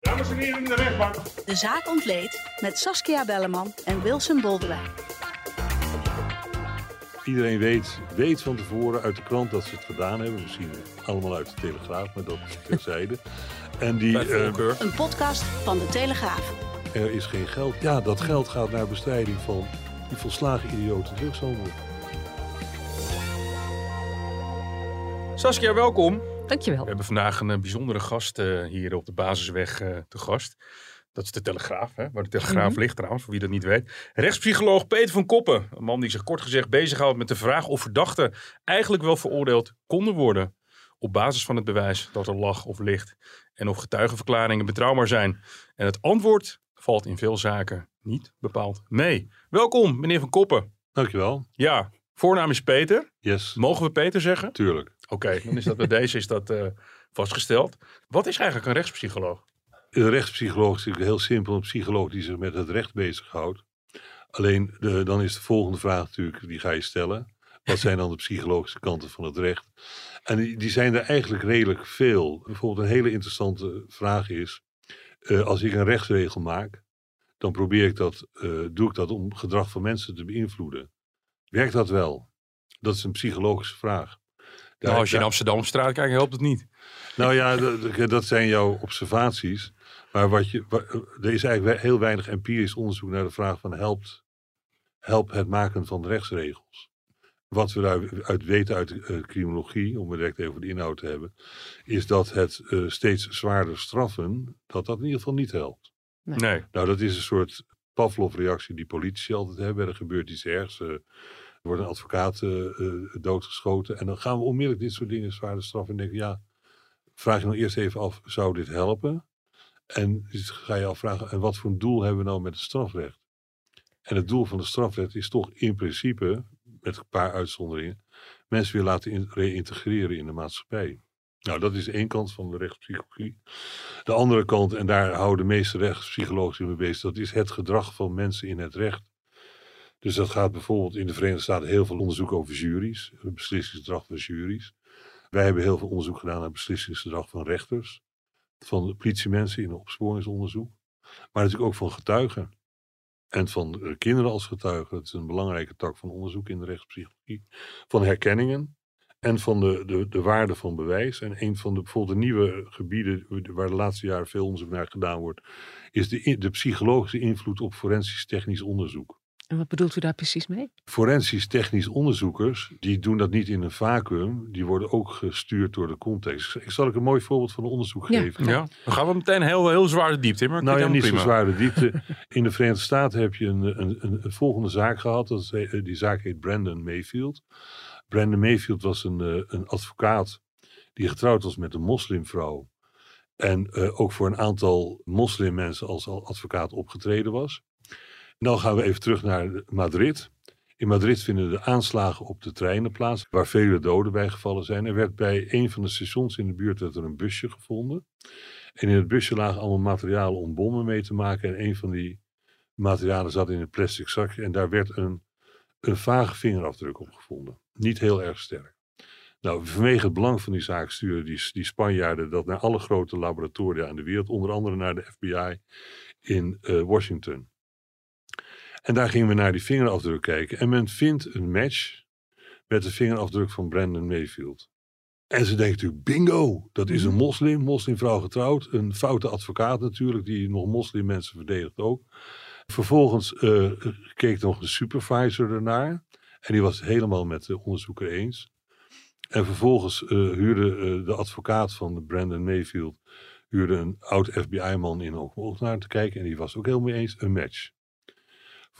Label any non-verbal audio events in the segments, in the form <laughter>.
Dames en heren in de rechtbank. De zaak ontleed met Saskia Belleman en Wilson Boldewijn. Iedereen weet, weet van tevoren uit de krant dat ze het gedaan hebben. Misschien allemaal uit de Telegraaf, maar dat <laughs> terzijde. En die, eh. Een podcast van de Telegraaf. er is geen geld. Ja, dat geld gaat naar bestrijding van die volslagen idiote drugshandel. Saskia, welkom. Dankjewel. We hebben vandaag een eh, bijzondere gast eh, hier op de Basisweg eh, te gast. Dat is de Telegraaf, hè? waar de Telegraaf ligt trouwens, voor wie dat niet weet. Rechtspsycholoog Peter van Koppen. Een man die zich kort gezegd bezighoudt met de vraag of verdachten eigenlijk wel veroordeeld konden worden. Op basis van het bewijs dat er lag of ligt. En of getuigenverklaringen betrouwbaar zijn. En het antwoord valt in veel zaken niet bepaald mee. Welkom, meneer van Koppen. Dankjewel. Ja, voornaam is Peter. Yes, Mogen we Peter zeggen? tuurlijk. Oké, dan is dat bij deze is dat eh, vastgesteld. Wat is eigenlijk een rechtspsycholoog? De rechtspsycholoog is natuurlijk heel simpel. Een psycholoog die zich met het recht bezighoudt. Alleen dan is de volgende vraag natuurlijk, die ga je stellen. Wat zijn dan de psychologische kanten van het recht? En die, die zijn er eigenlijk redelijk veel. Bijvoorbeeld een hele interessante vraag is. eh, als ik een rechtsregel maak, dan probeer ik dat, eh, doe ik dat om gedrag van mensen te beïnvloeden. Werkt dat wel? Dat is een psychologische vraag. Nou, als je in Amsterdamstraat kijkt, helpt het niet. nou ja, dat, zijn jouw observaties. Maar wat je, wa- er is eigenlijk heel weinig empirisch onderzoek naar de vraag van helpt, helpt het maken van rechtsregels. Wat we daaruit uit weten uit de eh, criminologie, om het direct even over de inhoud te hebben, is dat het eh, steeds zwaarder straffen, dat dat in ieder geval niet helpt. Nee. Nou, dat is een soort Pavlov-reactie die politici altijd hebben. Er gebeurt iets ergs. eh, er wordt een advocaat eh, eh, doodgeschoten. En dan gaan we onmiddellijk dit soort dingen zwaarder straffen. En denken, ja, vraag je dan eerst even af, zou dit helpen? En dus ga je afvragen, en wat voor een doel hebben we nou met het strafrecht? En het doel van het strafrecht is toch in principe, met een paar uitzonderingen, mensen weer laten reïntegreren in de maatschappij. Nou, dat is één kant van de rechtspsychologie. De andere kant, en daar houden de meeste rechtspsychologen zich mee bezig, dat is het gedrag van mensen in het recht. Dus dat gaat bijvoorbeeld in de Verenigde Staten heel veel onderzoek over juries, beslissingsgedrag van juries. Wij hebben heel veel onderzoek gedaan naar beslissingsgedrag van rechters, van politiemensen in opsporingsonderzoek, maar natuurlijk ook van getuigen. En van eh, kinderen als getuigen. Dat is een belangrijke tak van onderzoek in de rechtspsychologie. Van herkenningen en van de, de, de waarde van bewijs. En een van de bijvoorbeeld nieuwe gebieden waar de laatste jaren veel onderzoek naar gedaan wordt, is de, de psychologische invloed op forensisch technisch onderzoek. En wat bedoelt u daar precies mee? Forensisch technisch onderzoekers, die doen dat niet in een vacuüm, die worden ook gestuurd door de context. Ik zal ik een mooi voorbeeld van een onderzoek Ja. geven. Ja, dan gaan we meteen heel, heel zwaar de diepte in. Maar Nou ja, niet zo helemaal zware diepte. In de Verenigde Staten heb je een, een, een, een volgende zaak gehad. Dat is, eh, die zaak heet Brandon Mayfield. Brandon Mayfield was een, eh, een advocaat die getrouwd was met een moslimvrouw. En eh, ook voor een aantal moslimmensen als al advocaat opgetreden was. Nou gaan we even terug naar Madrid. In Madrid vinden de aanslagen op de treinen plaats, waar vele doden bij gevallen zijn. Er werd bij een van de stations in de buurt er een busje gevonden. En in het busje lagen allemaal materialen om bommen mee te maken. En een van die materialen zat in een plastic zakje. En daar werd een, een vage vingerafdruk op gevonden. Niet heel erg sterk. Nou, vanwege het belang van die zaak stuurden die, die Spanjaarden dat naar alle grote laboratoria in de wereld. Onder andere naar de FBI in eh, Washington. En daar gingen we naar die vingerafdruk kijken. En men vindt een match met de vingerafdruk van Brandon Mayfield. En ze denken natuurlijk, bingo, dat is een moslim, moslimvrouw getrouwd. Een foute advocaat natuurlijk, die nog moslimmensen verdedigt ook. Vervolgens eh, keek nog de supervisor ernaar. En die was het helemaal met de onderzoeker eens. En vervolgens eh, huurde eh, de advocaat van Brandon Mayfield huurde een oud FBI-man in om naar te kijken. En die was ook helemaal mee eens, een match.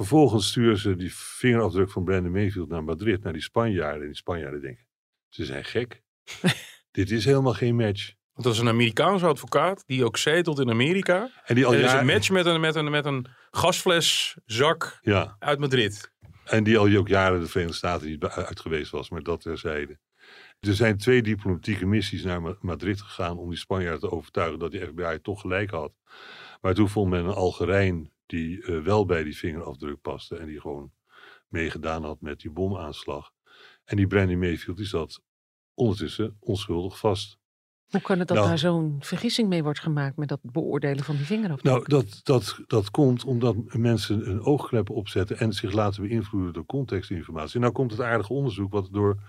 Vervolgens sturen ze die vingerafdruk van Brandon Mayfield naar Madrid, naar die Spanjaarden. En die Spanjaarden denken, ze zijn gek. <laughs> Dit is helemaal geen match. Want dat is een Amerikaanse advocaat die ook zetelt in Amerika. En die al er is jaren- een match met een, met een, met een gasfleszak Ja, uit Madrid. en die al ook jaren de Verenigde Staten niet uit geweest was, maar dat terzijde. Er zijn twee diplomatieke missies naar Ma- Madrid gegaan om die Spanjaarden te overtuigen dat die FBI toch gelijk had. Maar toen vond men een Algerijn die eh, wel bij die vingerafdruk paste en die gewoon meegedaan had met die bomaanslag. En die Brandy Mayfield die zat ondertussen onschuldig vast. Hoe kan het dat Nou. daar zo'n vergissing mee wordt gemaakt met dat beoordelen van die vingerafdruk? Nou, dat, dat, dat komt omdat mensen een oogkleppen opzetten en zich laten beïnvloeden door contextinformatie. En nou komt het aardige onderzoek wat door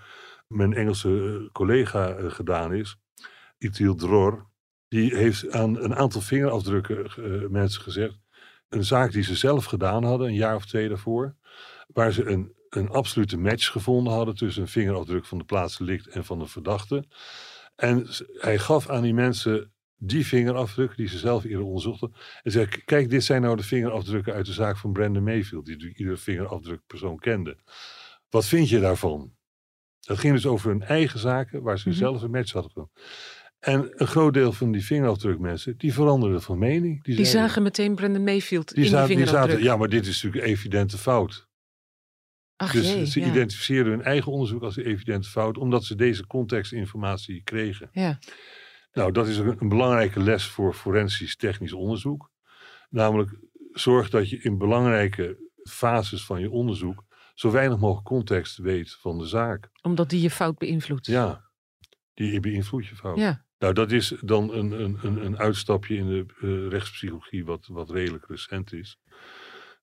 mijn Engelse eh, collega eh, gedaan is, Itil Dror. Die heeft aan een aantal vingerafdrukken mensen gezegd, een zaak die ze zelf gedaan hadden, een jaar of twee daarvoor, waar ze een, een absolute match gevonden hadden tussen een vingerafdruk van de plaatsdelict en van de verdachte. En hij gaf aan die mensen die vingerafdrukken die ze zelf eerder onderzochten. En zei, "K- kijk, dit zijn nou de vingerafdrukken uit de zaak van Brandon Mayfield, die iedere vingerafdrukpersoon kende. Wat vind je daarvan? Dat ging dus over hun eigen zaken, waar ze Mhm. zelf een match hadden gedaan. En een groot deel van die vingerafdrukmensen, die veranderden van mening. die zeiden- zagen meteen Brandon Mayfield die in zaten, die die vingerafdruk. zaten, ja, maar dit is natuurlijk een evidente fout. Ach Dus jee, ze ja. identificeerden hun eigen onderzoek als een evidente fout, omdat ze deze contextinformatie kregen. Ja. Nou, dat is een, een belangrijke les voor forensisch technisch onderzoek. Namelijk, zorg dat je in belangrijke fases van je onderzoek zo weinig mogelijk context weet van de zaak. Omdat die je fout beïnvloedt. Ja, die beïnvloedt je fout. Ja. Nou, dat is dan een, een, een, een uitstapje in de eh, rechtspsychologie wat, wat redelijk recent is.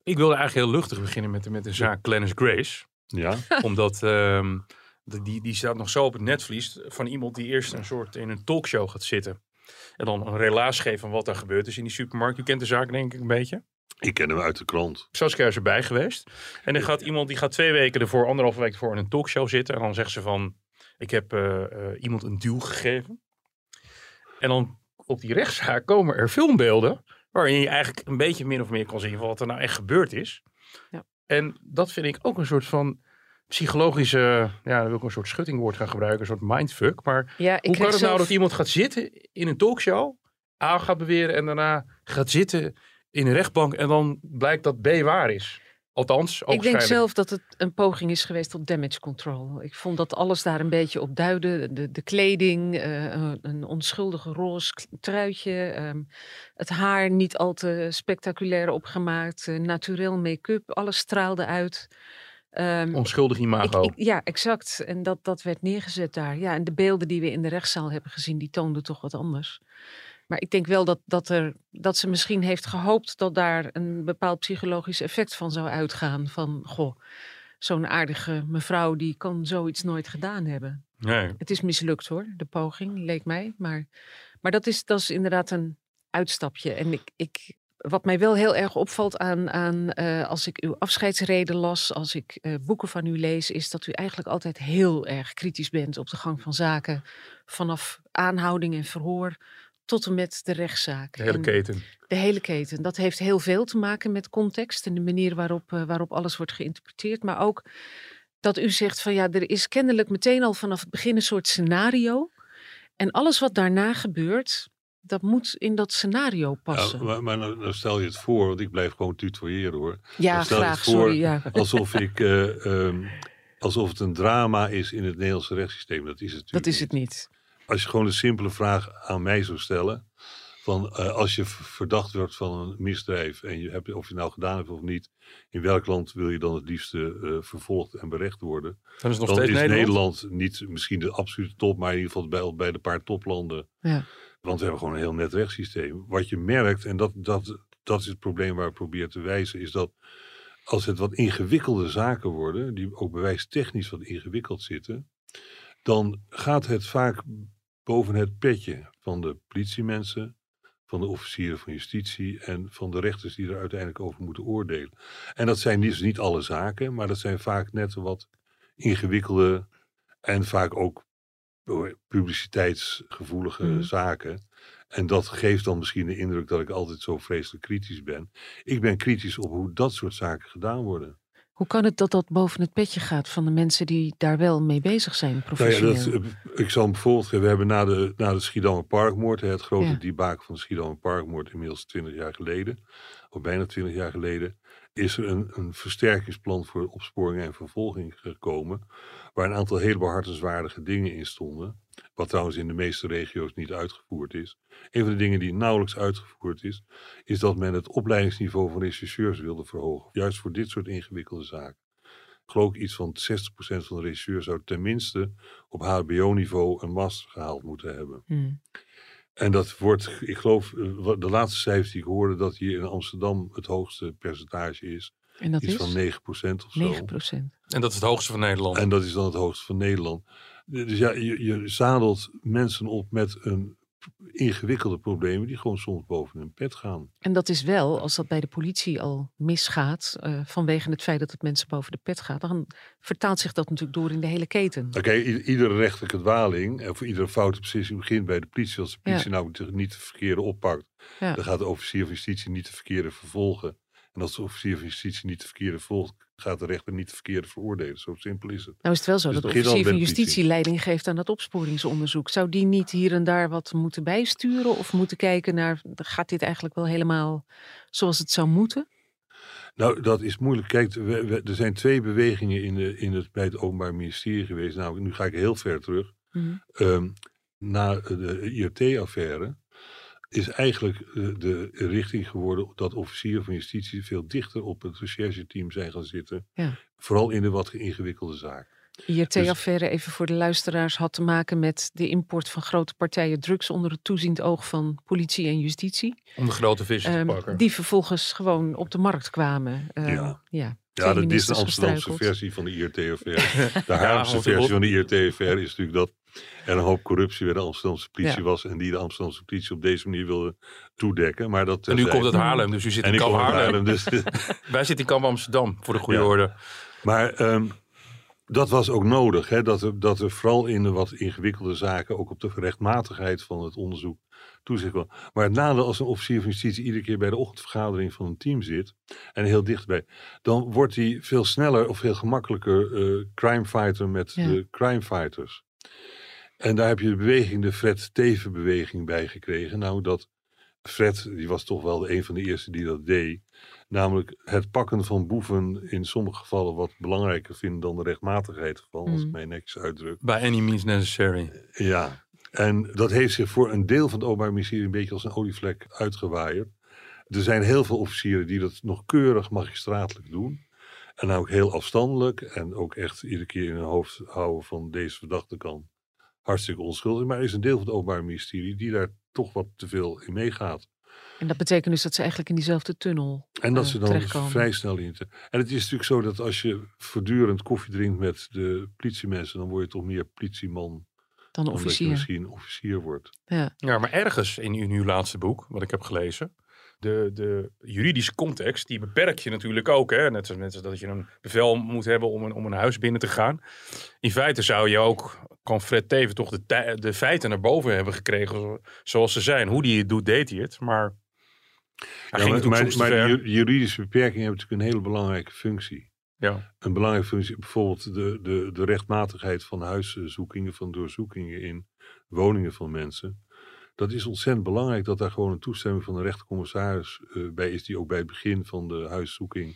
Ik wilde eigenlijk heel luchtig beginnen met, met de zaak Clarence Grace. Ja, <laughs> Omdat ehm, de- die, die staat nog zo op het netvlies van iemand die eerst een soort in een talkshow gaat zitten. En dan een relaas geeft van wat daar gebeurd is in die supermarkt. U kent de zaak denk ik een beetje. ik ken hem uit de krant. Saskia is erbij geweest. En dan gaat iemand die gaat twee weken ervoor, anderhalve week ervoor in een talkshow zitten. En dan zegt ze van, ik heb eh, eh, iemand een duw gegeven. En dan op die rechtszaak komen er filmbeelden. Waarin je eigenlijk een beetje min of meer kan zien wat er nou echt gebeurd is. Ja. En dat vind ik ook een soort van psychologische, ja, dan wil ik een soort schuttingwoord gaan gebruiken, een soort mindfuck. Maar Ja, ik hoe kan het nou dat iemand gaat zitten in een talkshow, A gaat beweren en daarna gaat zitten in een rechtbank en dan blijkt dat B waar is? Althans, Ik denk zelf dat het een poging is geweest tot damage control. Ik vond dat alles daar een beetje op duidde. De, de kleding, eh, een, een onschuldige roze truitje. ehm, het haar niet al te spectaculair opgemaakt. eh, naturel make-up, alles straalde uit. Ehm, Onschuldig ik, imago. ik- ja, exact. En dat, dat werd neergezet daar. Ja, en de beelden die we in de rechtszaal hebben gezien, die toonden toch wat anders. Maar ik denk wel dat, dat, er, dat ze misschien heeft gehoopt dat daar een bepaald psychologisch effect van zou uitgaan. Van, goh, zo'n aardige mevrouw die kan zoiets nooit gedaan hebben. nee. Het is mislukt hoor, de poging, leek mij. Maar, maar dat, is, dat is inderdaad een uitstapje. En ik, ik, wat mij wel heel erg opvalt aan, aan eh, als ik uw afscheidsreden las, als ik eh, boeken van u lees, is dat u eigenlijk altijd heel erg kritisch bent op de gang van zaken. Vanaf aanhouding en verhoor tot en met de rechtszaak. De hele En keten. de hele keten. Dat heeft heel veel te maken met context en de manier waarop, eh, waarop alles wordt geïnterpreteerd. Maar ook dat u zegt van ja, er is kennelijk meteen al vanaf het begin een soort scenario. En alles wat daarna gebeurt, dat moet in dat scenario passen. Ja, maar maar nou, nou stel je het voor, want ik blijf gewoon tutoyeren hoor. Ja, stel graag. het voor Sorry. Ja. Alsof, <laughs> ik, eh, ehm, alsof het een drama is in het Nederlandse rechtssysteem. Dat is het natuurlijk Dat is het niet. Als je gewoon een simpele vraag aan mij zou stellen. Van, eh, als je verdacht wordt van een misdrijf en je hebt, of je het nou gedaan hebt of niet. In welk land wil je dan het liefste eh, vervolgd en berecht worden? Dan is het nog dan steeds is Nederland. Nederland niet misschien de absolute top, maar in ieder geval bij, bij de paar toplanden. Ja. Want we hebben gewoon een heel net rechtssysteem. Wat je merkt, en dat, dat, dat is het probleem waar ik probeer te wijzen, is dat als het wat ingewikkelde zaken worden, die ook bewijstechnisch wat ingewikkeld zitten, dan gaat het vaak boven het petje van de politiemensen, van de officieren van justitie en van de rechters die er uiteindelijk over moeten oordelen. En dat zijn dus niet alle zaken, maar dat zijn vaak net wat ingewikkelde en vaak ook publiciteitsgevoelige Mhm. zaken. En dat geeft dan misschien de indruk dat ik altijd zo vreselijk kritisch ben. Ik ben kritisch op hoe dat soort zaken gedaan worden. Hoe kan het dat dat boven het petje gaat van de mensen die daar wel mee bezig zijn, Nou ja, professioneel? dat, eh, ik zal een voorbeeld geven. We hebben na de, na de Schiedammer Parkmoord, het grote Ja. van de Schiedammer Parkmoord, inmiddels 20 jaar geleden, of bijna 20 jaar geleden, is er een, een versterkingsplan voor opsporing en vervolging gekomen, waar een aantal hele behartenswaardige dingen in stonden, wat trouwens in de meeste regio's niet uitgevoerd is. Een van de dingen die nauwelijks uitgevoerd is, is dat men het opleidingsniveau van rechercheurs wilde verhogen, juist voor dit soort ingewikkelde zaken. Ik geloof iets van 60% van de regisseurs zou tenminste op HBO-niveau een master gehaald moeten hebben. Hmm. En dat wordt, ik geloof, eh, de laatste cijfers die ik hoorde, dat hier in Amsterdam het hoogste percentage is. En dat iets is van 9% of zo. 9 procent. En dat is het hoogste van Nederland. En dat is dan het hoogste van Nederland. Dus ja, je, je zadelt mensen op met een ingewikkelde problemen die gewoon soms boven hun pet gaan. En dat is wel, als dat bij de politie al misgaat, eh, vanwege het feit dat het mensen boven de pet gaat, dan vertaalt zich dat natuurlijk door in de hele keten. Oké, iedere rechtelijke dwaling en voor iedere foute beslissing begint bij de politie. Als de politie nou niet de verkeerde oppakt, Ja. dan gaat de officier van justitie niet de verkeerde vervolgen. En als de officier van justitie niet de verkeerde vervolgt, gaat de rechter niet de verkeerde veroordelen. Zo simpel is het. Nou is het wel zo Dus dat de officier van justitie leiding geeft aan dat opsporingsonderzoek. Zou die niet hier en daar wat moeten bijsturen of moeten kijken naar, gaat dit eigenlijk wel helemaal zoals het zou moeten? Nou, dat is moeilijk. Kijk, we- we- er zijn twee bewegingen in, de, in het, bij het Openbaar Ministerie geweest. Nou, nu ga ik heel ver terug. Ehm, na de IRT-affaire is eigenlijk eh, de richting geworden dat officieren van justitie veel dichter op het rechercheteam zijn gaan zitten. Ja. Vooral in de wat ingewikkelde zaken. IRT-affaire, even voor de luisteraars, had te maken met de import van grote partijen drugs onder het toeziend oog van politie en justitie. Om de grote vissen Ehm, te pakken. die vervolgens gewoon op de markt kwamen. Ehm, Ja. ja. Dat is de Amsterdamse gestruikeld. versie van de IRT-affaire. <laughs> De Haarlemse versie van de IRT-affaire is natuurlijk dat er een hoop corruptie bij de Amsterdamse politie Ja. was. En die de Amsterdamse politie op deze manier wilde toedekken. Maar dat en nu komt het Haarlem, dus u zit En in Kamp Haarlem. Haarlem, dus <laughs> Wij zitten in Kamp Amsterdam, voor de goede Ja. orde. Maar ehm, dat was ook nodig. Hè? Dat, er, dat er vooral in de wat ingewikkelde zaken ook op de rechtmatigheid van het onderzoek toezicht kwam. Maar het nadeel als een officier van justitie iedere keer bij de ochtendvergadering van een team zit en heel dichtbij, dan wordt hij veel sneller of veel gemakkelijker eh crime fighter met Ja. de crime fighters. En daar heb je de beweging, de Fred Teven beweging bij gekregen. Nou, dat Fred, die was toch wel een van de eerste die dat deed. Namelijk het pakken van boeven in sommige gevallen wat belangrijker vinden dan de rechtmatigheid van, als ik Mm. mij netjes uitdruk. By any means necessary. Ja, en dat heeft zich voor een deel van het Openbaar Ministerie een beetje als een olievlek uitgewaaierd. Er zijn heel veel officieren die dat nog keurig magistratelijk doen. En nou ook heel afstandelijk en ook echt iedere keer in hun hoofd houden van deze verdachte kan hartstikke onschuldig. Maar er is een deel van het Openbaar Ministerie die daar toch wat te veel in meegaat. En dat betekent dus dat ze eigenlijk in diezelfde tunnel En dat eh, ze dan vrij snel in. te- En het is natuurlijk zo dat als je voortdurend koffie drinkt met de politiemensen, dan word je toch meer politieman dan dan dat je officier. misschien officier wordt. Ja. Ja, maar ergens in uw, in uw laatste boek, wat ik heb gelezen, de, de juridische context, die beperk je natuurlijk ook. Hè? Net, als dat je een bevel moet hebben om een, om een huis binnen te gaan. In feite zou je ook, kan Fred Teven toch de, de feiten naar boven hebben gekregen zo- zoals ze zijn. Hoe die het doet, deed hij het. Maar hij Ja, ging maar de juridische beperkingen hebben natuurlijk een hele belangrijke functie. Ja. Een belangrijke functie, bijvoorbeeld de, de, de rechtmatigheid van huiszoekingen, van doorzoekingen in woningen van mensen. Dat is ontzettend belangrijk dat daar gewoon een toestemming van de rechtercommissaris eh, bij is, die ook bij het begin van de huiszoeking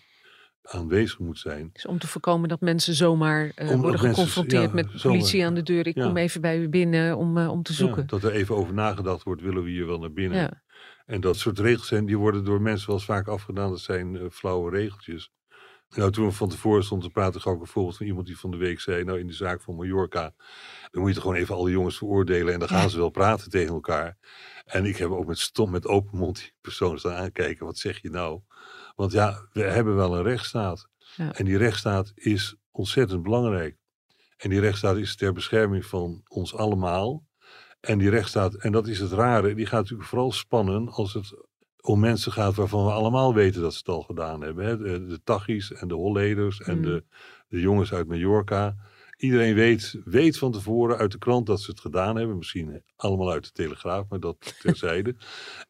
aanwezig moet zijn. Dus om te voorkomen dat mensen zomaar eh, worden mensen, geconfronteerd ja, met zomaar. politie aan de deur. Ik Ja. kom even bij u binnen om, eh, om te zoeken. Ja, dat er even over nagedacht wordt, willen we hier wel naar binnen? En dat soort regels zijn, die worden door mensen wel eens vaak afgedaan. Dat zijn eh, flauwe regeltjes. Nou, toen we van tevoren stonden te praten, gaf ik een voorbeeld van iemand die van de week zei, nou in de zaak van Mallorca, dan moet je toch gewoon even al die jongens veroordelen en dan gaan ze wel praten tegen elkaar. En ik heb ook met stom, met open mond die persoon staan aankijken, wat zeg je nou? Want ja, we hebben wel een rechtsstaat. Ja. En die rechtsstaat is ontzettend belangrijk. En die rechtsstaat is ter bescherming van ons allemaal. En die rechtsstaat, en dat is het rare, die gaat natuurlijk vooral spannen als het om mensen gaat waarvan we allemaal weten dat ze het al gedaan hebben. Hè? De, de Tachis en de Holleders en Mm. de, de jongens uit Mallorca. Iedereen weet, weet van tevoren uit de krant dat ze het gedaan hebben. Misschien allemaal uit de Telegraaf, maar dat <laughs> terzijde.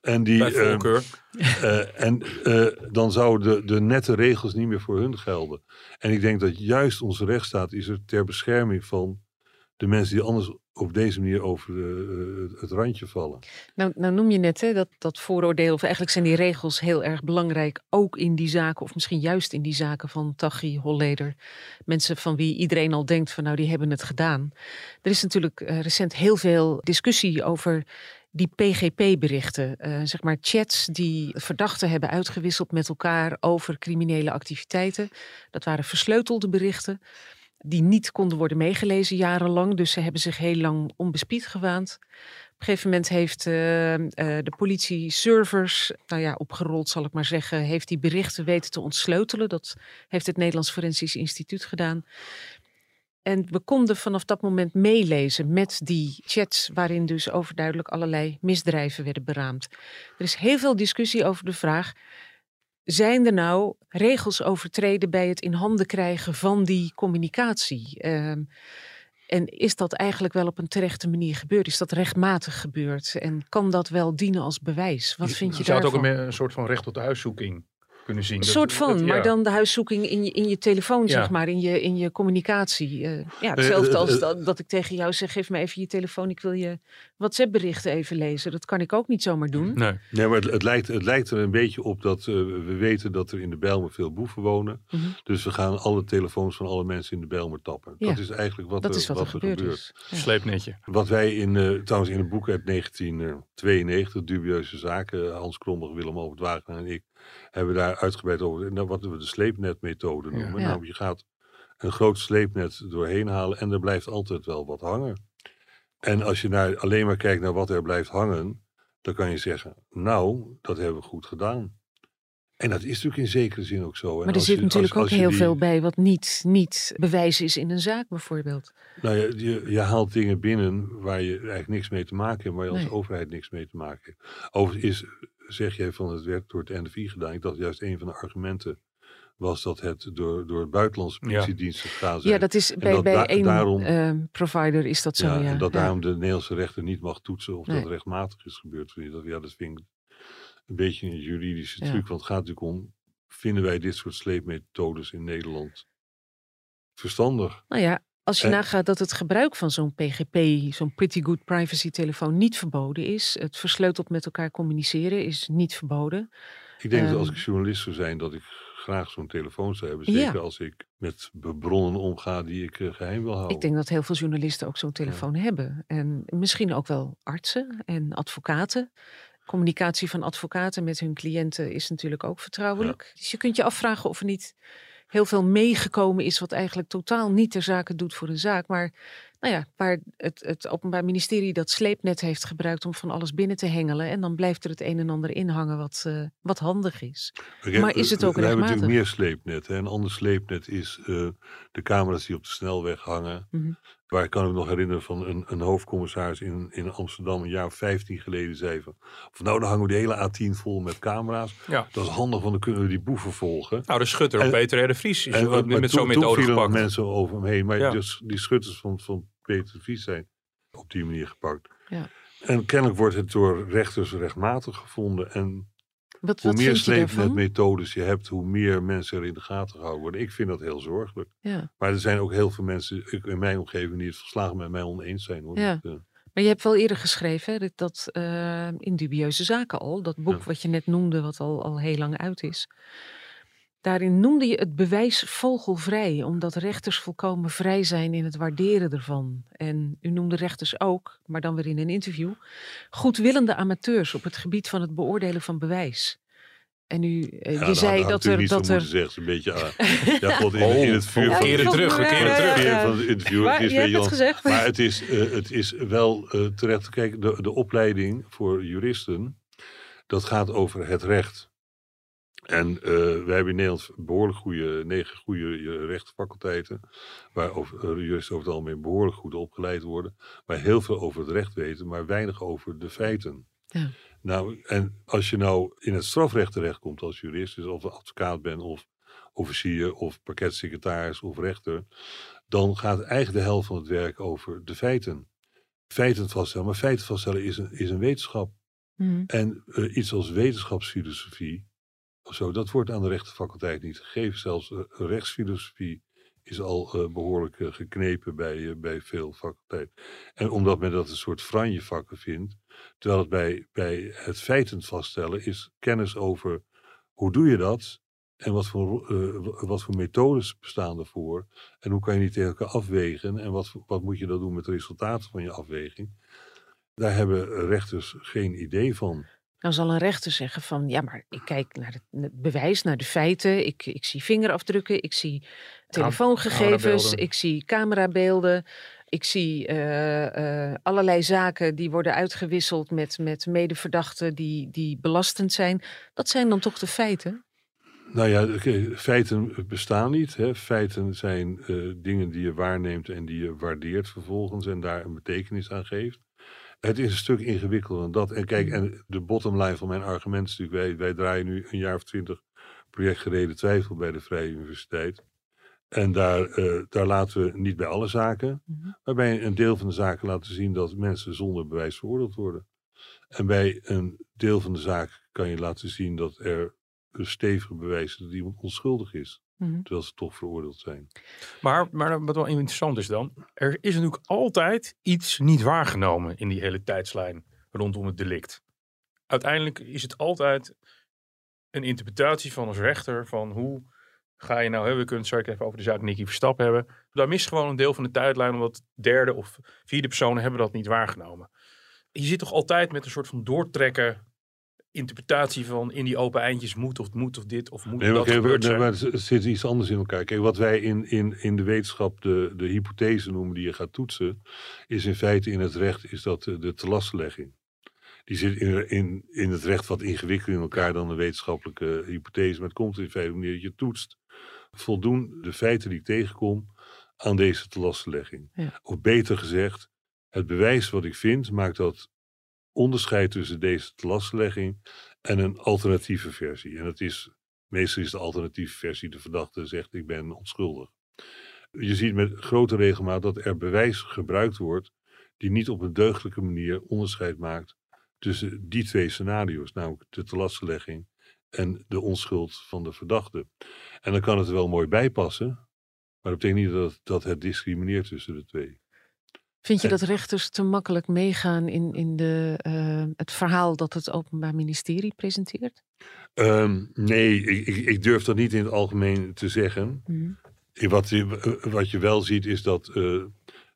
En, die, ehm, eh, en eh, dan zouden de, de nette regels niet meer voor hun gelden. En ik denk dat juist onze rechtsstaat is er ter bescherming van de mensen die anders op deze manier over de, eh, het randje vallen. Nou, nou noem je net hè, dat, dat vooroordeel, of eigenlijk zijn die regels heel erg belangrijk, ook in die zaken, of misschien juist in die zaken van Taghi, Holleder. Mensen van wie iedereen al denkt van nou, die hebben het gedaan. Er is natuurlijk eh, recent heel veel discussie over die PGP-berichten. eh, zeg maar chats die verdachten hebben uitgewisseld met elkaar over criminele activiteiten. Dat waren versleutelde berichten die niet konden worden meegelezen jarenlang. Dus ze hebben zich heel lang onbespied gewaand. Op een gegeven moment heeft eh, eh, de politie servers, nou ja, opgerold zal ik maar zeggen, heeft die berichten weten te ontsleutelen. Dat heeft het Nederlands Forensisch Instituut gedaan. En we konden vanaf dat moment meelezen met die chats, waarin dus overduidelijk allerlei misdrijven werden beraamd. Er is heel veel discussie over de vraag: zijn er nou regels overtreden bij het in handen krijgen van die communicatie? Ehm, en is dat eigenlijk wel op een terechte manier gebeurd? Is dat rechtmatig gebeurd? En kan dat wel dienen als bewijs? Wat vind je zou het ook daarvan? een, een soort van recht tot huiszoeking kunnen zien. Een Dat- soort van, dat- ja. maar dan de huiszoeking in je, in je telefoon, Ja. zeg maar, in je, in je communicatie. Eh, ja, hetzelfde eh, als eh, dat, dat ik tegen jou zeg, geef me even je telefoon, ik wil je WhatsApp-berichten even lezen. Dat kan ik ook niet zomaar doen. Nee. Nee, maar het, het, lijkt, het lijkt er een beetje op dat eh, we weten dat er in de Bijlmer veel boeven wonen. Mhm. Dus we gaan alle telefoons van alle mensen in de Bijlmer tappen. Ja, Dat is eigenlijk wat, Dat er, is wat er is. Ja. Sleepnetje. Wat wij in, eh, trouwens in een boek uit 1992, Dubieuze Zaken, Hans Krommer, Willem Over het Wagen en ik, hebben daar uitgebreid over nou, wat we de sleepnetmethode noemen. Ja. Nou, je gaat een groot sleepnet doorheen halen en er blijft altijd wel wat hangen. En als je naar, alleen maar kijkt naar wat er blijft hangen, dan kan je zeggen, nou, dat hebben we goed gedaan. En dat is natuurlijk in zekere zin ook zo. En Maar er zit je- natuurlijk als- als ook heel die- veel bij wat niet, niet bewijs is in een zaak bijvoorbeeld. Nou, je, je, je haalt dingen binnen waar je eigenlijk niks mee te maken hebt, waar je als Nee. overheid niks mee te maken hebt. Overigens is, zeg jij van het werd door het NFI gedaan. Ik dacht juist een van de argumenten was dat het door, door buitenlandse Ja. politiediensten zijn. Ja, dat is bij, dat bij da- één daarom- ehm, provider is dat zo, ja. ja, en dat Ja. daarom de Nederlandse rechter niet mag toetsen of Nee. dat rechtmatig is gebeurd. Dat, ja, dat vind ik een beetje een juridische Ja. truc. Want het gaat natuurlijk om, vinden wij dit soort sleepmethodes in Nederland verstandig? Nou ja, als je En- nagaat dat het gebruik van zo'n PGP, zo'n Pretty Good Privacy telefoon, niet verboden is. Het versleuteld met elkaar communiceren is niet verboden. Ik denk dat als Ehm. ik journalist zou zijn, dat ik graag zo'n telefoon zou hebben. Ja. Zeker als ik met bronnen omga die ik eh, geheim wil houden. Ik denk dat heel veel journalisten ook zo'n telefoon hebben. En misschien ook wel artsen en advocaten. Communicatie van advocaten met hun cliënten is natuurlijk ook vertrouwelijk. Dus je kunt je afvragen of er niet heel veel meegekomen is wat eigenlijk totaal niet ter zake doet voor een zaak. Maar nou ja, waar het, het Openbaar Ministerie dat sleepnet heeft gebruikt om van alles binnen te hengelen. En dan blijft er het een en ander in hangen wat, eh, wat handig is. Ik maar is het ook We hebben rechtmatig? natuurlijk meer sleepnetten. hè. Een ander sleepnet is eh, de camera's die op de snelweg hangen. Mhm. Waar ik kan me nog herinneren van een, een hoofdcommissaris in, in Amsterdam een jaar of 15 geleden zei van, van nou dan hangen we de hele A10 vol met camera's. Ja. Dat is handig, want dan kunnen we die boeven volgen. Nou, de schutter En- Peter R. de Vries is En, met methode vielen gepakt. mensen over hem heen. Maar Ja. dus, die schutters van, van Peter de Vries zijn op die manier gepakt. Ja. En kennelijk wordt het door rechters rechtmatig gevonden. En Wat, hoe wat meer daarvan? sleepnetmethodes je hebt, hoe meer mensen er in de gaten gehouden worden. Ik vind dat heel zorgelijk. Ja. Maar er zijn ook heel veel mensen in mijn omgeving die het verslagen met mij oneens zijn. Hoor. Ja. Dat, eh, Maar je hebt wel eerder geschreven, hè, dat, eh, in dubieuze zaken al, dat boek Ja. wat je net noemde, wat al, al heel lang uit is. Daarin noemde je het bewijs vogelvrij, omdat rechters volkomen vrij zijn in het waarderen ervan. En u noemde rechters ook, maar dan weer in een interview, goedwillende amateurs op het gebied van het beoordelen van bewijs. En u, eh, ja, je dat zei dat ik er. Dat er zeggen. Een beetje ah, <laughs> ja, God, in, in het vuur Oh, van, we keren Ja, terug, we keren terug. ja, vuur ja. van het interview. Maar het is je het Jan- gezegd. Maar het is, eh, het is wel eh, terecht te kijken. De, de opleiding voor juristen, dat gaat over het recht. En eh, wij hebben in Nederland behoorlijk goede, negen goede eh, rechtenfaculteiten. Waar over, eh, juristen over het algemeen behoorlijk goed opgeleid worden. Maar heel veel over het recht weten, maar weinig over de feiten. Ja. Nou, en als je nou in het strafrecht terechtkomt als jurist, dus of advocaat bent of, officier of parketsecretaris of rechter, dan gaat eigenlijk de helft van het werk over de feiten. Feiten vaststellen, maar feiten vaststellen is een, is een wetenschap. Mhm. En iets als wetenschapsfilosofie, of zo, dat wordt aan de rechtenfaculteit niet gegeven. Zelfs eh, rechtsfilosofie is al eh, behoorlijk eh, geknepen bij, bij veel faculteiten. En omdat men dat een soort franje vakken vindt, terwijl het bij, bij het feiten vaststellen is kennis over hoe doe je dat en wat voor, wa- wat voor methodes bestaan ervoor en hoe kan je die tegen elkaar afwegen en wat, wat moet je dan doen met de resultaten van je afweging. Daar hebben rechters geen idee van. Nou zal een rechter zeggen van ja, maar ik kijk naar het, bewijs, naar de feiten. Ik, ik zie vingerafdrukken, ik zie telefoongegevens, ik zie camerabeelden. Ik zie eh, eh, allerlei zaken die worden uitgewisseld met, met medeverdachten die, die belastend zijn. Dat zijn dan toch de feiten? Nou ja, feiten bestaan niet. Hè. Feiten zijn eh, dingen die je waarneemt en die je waardeert vervolgens en daar een betekenis aan geeft. Het is een stuk ingewikkelder dan dat. En kijk, en de bottom line van mijn argument is natuurlijk, wij, wij draaien nu een jaar of twintig project gereden twijfel bij de Vrije Universiteit. En daar, eh, daar laten we niet bij alle zaken, maar bij een deel van de zaken laten zien dat mensen zonder bewijs veroordeeld worden. En bij een deel van de zaak kan je laten zien dat er een stevige bewijs is dat iemand onschuldig is, Mhm. terwijl ze toch veroordeeld zijn. Maar, maar wat wel interessant is dan, er is natuurlijk altijd iets niet waargenomen in die hele tijdslijn rondom het delict. Uiteindelijk is het altijd een interpretatie van als rechter van hoe ga je nou hebben. We kunnen het straks even over de zaak Nicky Verstappen hebben. Daar mist gewoon een deel van de tijdlijn, omdat derde of vierde personen hebben dat niet waargenomen. Je zit toch altijd met een soort van doortrekken interpretatie van in die open eindjes moet of moet of dit of moet Nee, maar, dat gebeurd nee, zijn. maar het zit iets anders in elkaar. Kijk, wat wij in, in, in de wetenschap de, de hypothese noemen die je gaat toetsen, is in feite in het recht is dat de telastlegging. Die zit in, in, in het recht wat ingewikkelder in elkaar dan een wetenschappelijke hypothese. Maar het komt in feite wanneer je toetst. Voldoen de feiten die ik tegenkom aan deze telastlegging. Ja. Of beter gezegd, het bewijs wat ik vind maakt dat onderscheid tussen deze telastlegging en een alternatieve versie. En dat is, meestal is de alternatieve versie de verdachte zegt ik ben onschuldig. Je ziet met grote regelmaat dat er bewijs gebruikt wordt die niet op een deugdelijke manier onderscheid maakt tussen die twee scenario's, namelijk de telastlegging en de onschuld van de verdachte. En dan kan het er wel mooi bij passen, maar dat betekent niet dat, dat het discrimineert tussen de twee. Vind je dat rechters te makkelijk meegaan in, in de, eh, het verhaal dat het Openbaar Ministerie presenteert? Ehm, nee, ik, ik, ik durf dat niet in het algemeen te zeggen. Mhm. Eh, Wat je, wat je wel ziet is dat eh,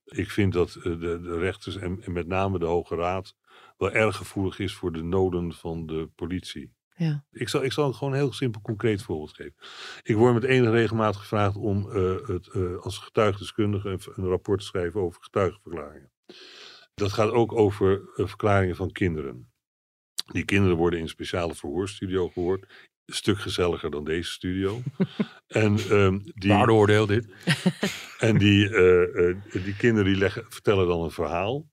ik vind dat eh, de, de rechters en, en met name de Hoge Raad wel erg gevoelig is voor de noden van de politie. Ja. Ik zal, ik zal gewoon een heel simpel concreet voorbeeld geven. Ik word met enige regelmaat gevraagd om eh, het, eh, als getuigdeskundige een, een rapport te schrijven over getuigenverklaringen. Dat gaat ook over eh, verklaringen van kinderen. Die kinderen worden in een speciale verhoorstudio gehoord. Een stuk gezelliger dan deze studio. <laughs> en ehm, die, Waardeoordeel dit. <laughs> en die, eh, eh, die kinderen die leggen, vertellen dan een verhaal.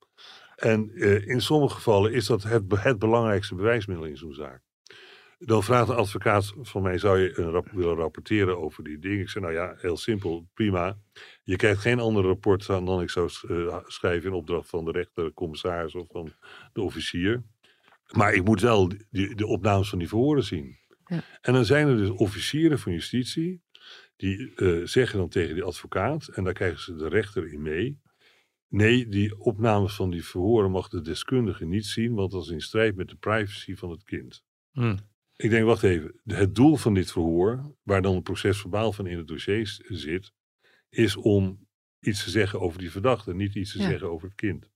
En eh, in sommige gevallen is dat het, het belangrijkste bewijsmiddel in zo'n zaak. Dan vraagt een advocaat van mij, zou je een rap- willen rapporteren over die dingen? Ik zeg, nou ja, heel simpel, prima. Je krijgt geen ander rapport dan dan ik zou eh, schrijven in opdracht van de rechter, commissaris of van de officier. Maar ik moet wel die, de opnames van die verhoren zien. Ja. En dan zijn er dus officieren van justitie, die eh, zeggen dan tegen die advocaat, en daar krijgen ze de rechter in mee. Nee, die opnames van die verhoren mag de deskundige niet zien, want dat is in strijd met de privacy van het kind. Hm. Ik denk, wacht even. Het doel van dit verhoor, waar dan het procesverbaal van in het dossier zit, is om iets te zeggen over die verdachte, niet iets te Ja. zeggen over het kind.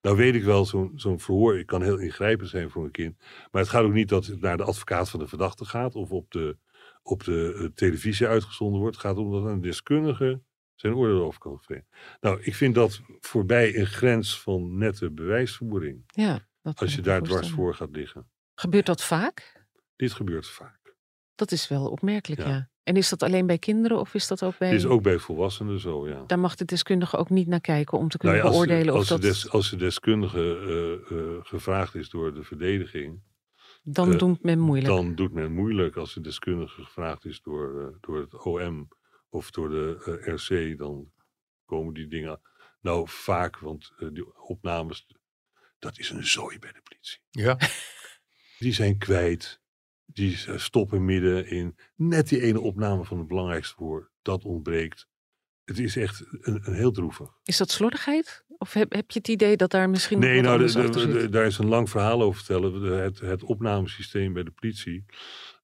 Nou weet ik wel, zo'n zo'n verhoor het kan heel ingrijpend zijn voor een kind. Maar het gaat ook niet dat het naar de advocaat van de verdachte gaat of op de, op de eh, televisie uitgezonden wordt. Het gaat om dat een deskundige zijn oordeel over kan vellen. Nou, ik vind dat voorbij een grens van nette bewijsvoering. Ja, dat Als ik je daar dwars voor gaat liggen. Gebeurt dat vaak? Dit gebeurt vaak. Dat is wel opmerkelijk, ja. Ja. En is dat alleen bij kinderen of is dat ook bij... Dit is ook bij volwassenen zo, ja. Daar mag de deskundige ook niet naar kijken om te Nou kunnen ja, als, de- beoordelen als, of dat... de des, als de deskundige eh, eh, gevraagd is door de verdediging, Dan Eh, doet men moeilijk. dan doet men moeilijk. Als de deskundige gevraagd is door, eh, door het OM of door de RC, dan komen die dingen. Nou, vaak, want eh, die opnames, dat is een zooi bij de politie. Ja. <laughs> Die zijn kwijt. Die stoppen midden in. Net die ene opname van het belangrijkste voor, dat ontbreekt. Het is echt een, een heel droevig. Is dat slordigheid? Of heb, heb je het idee dat daar misschien Nee, nou, de- de- de- daar is een lang verhaal over te vertellen. Het, het opnamesysteem bij de politie,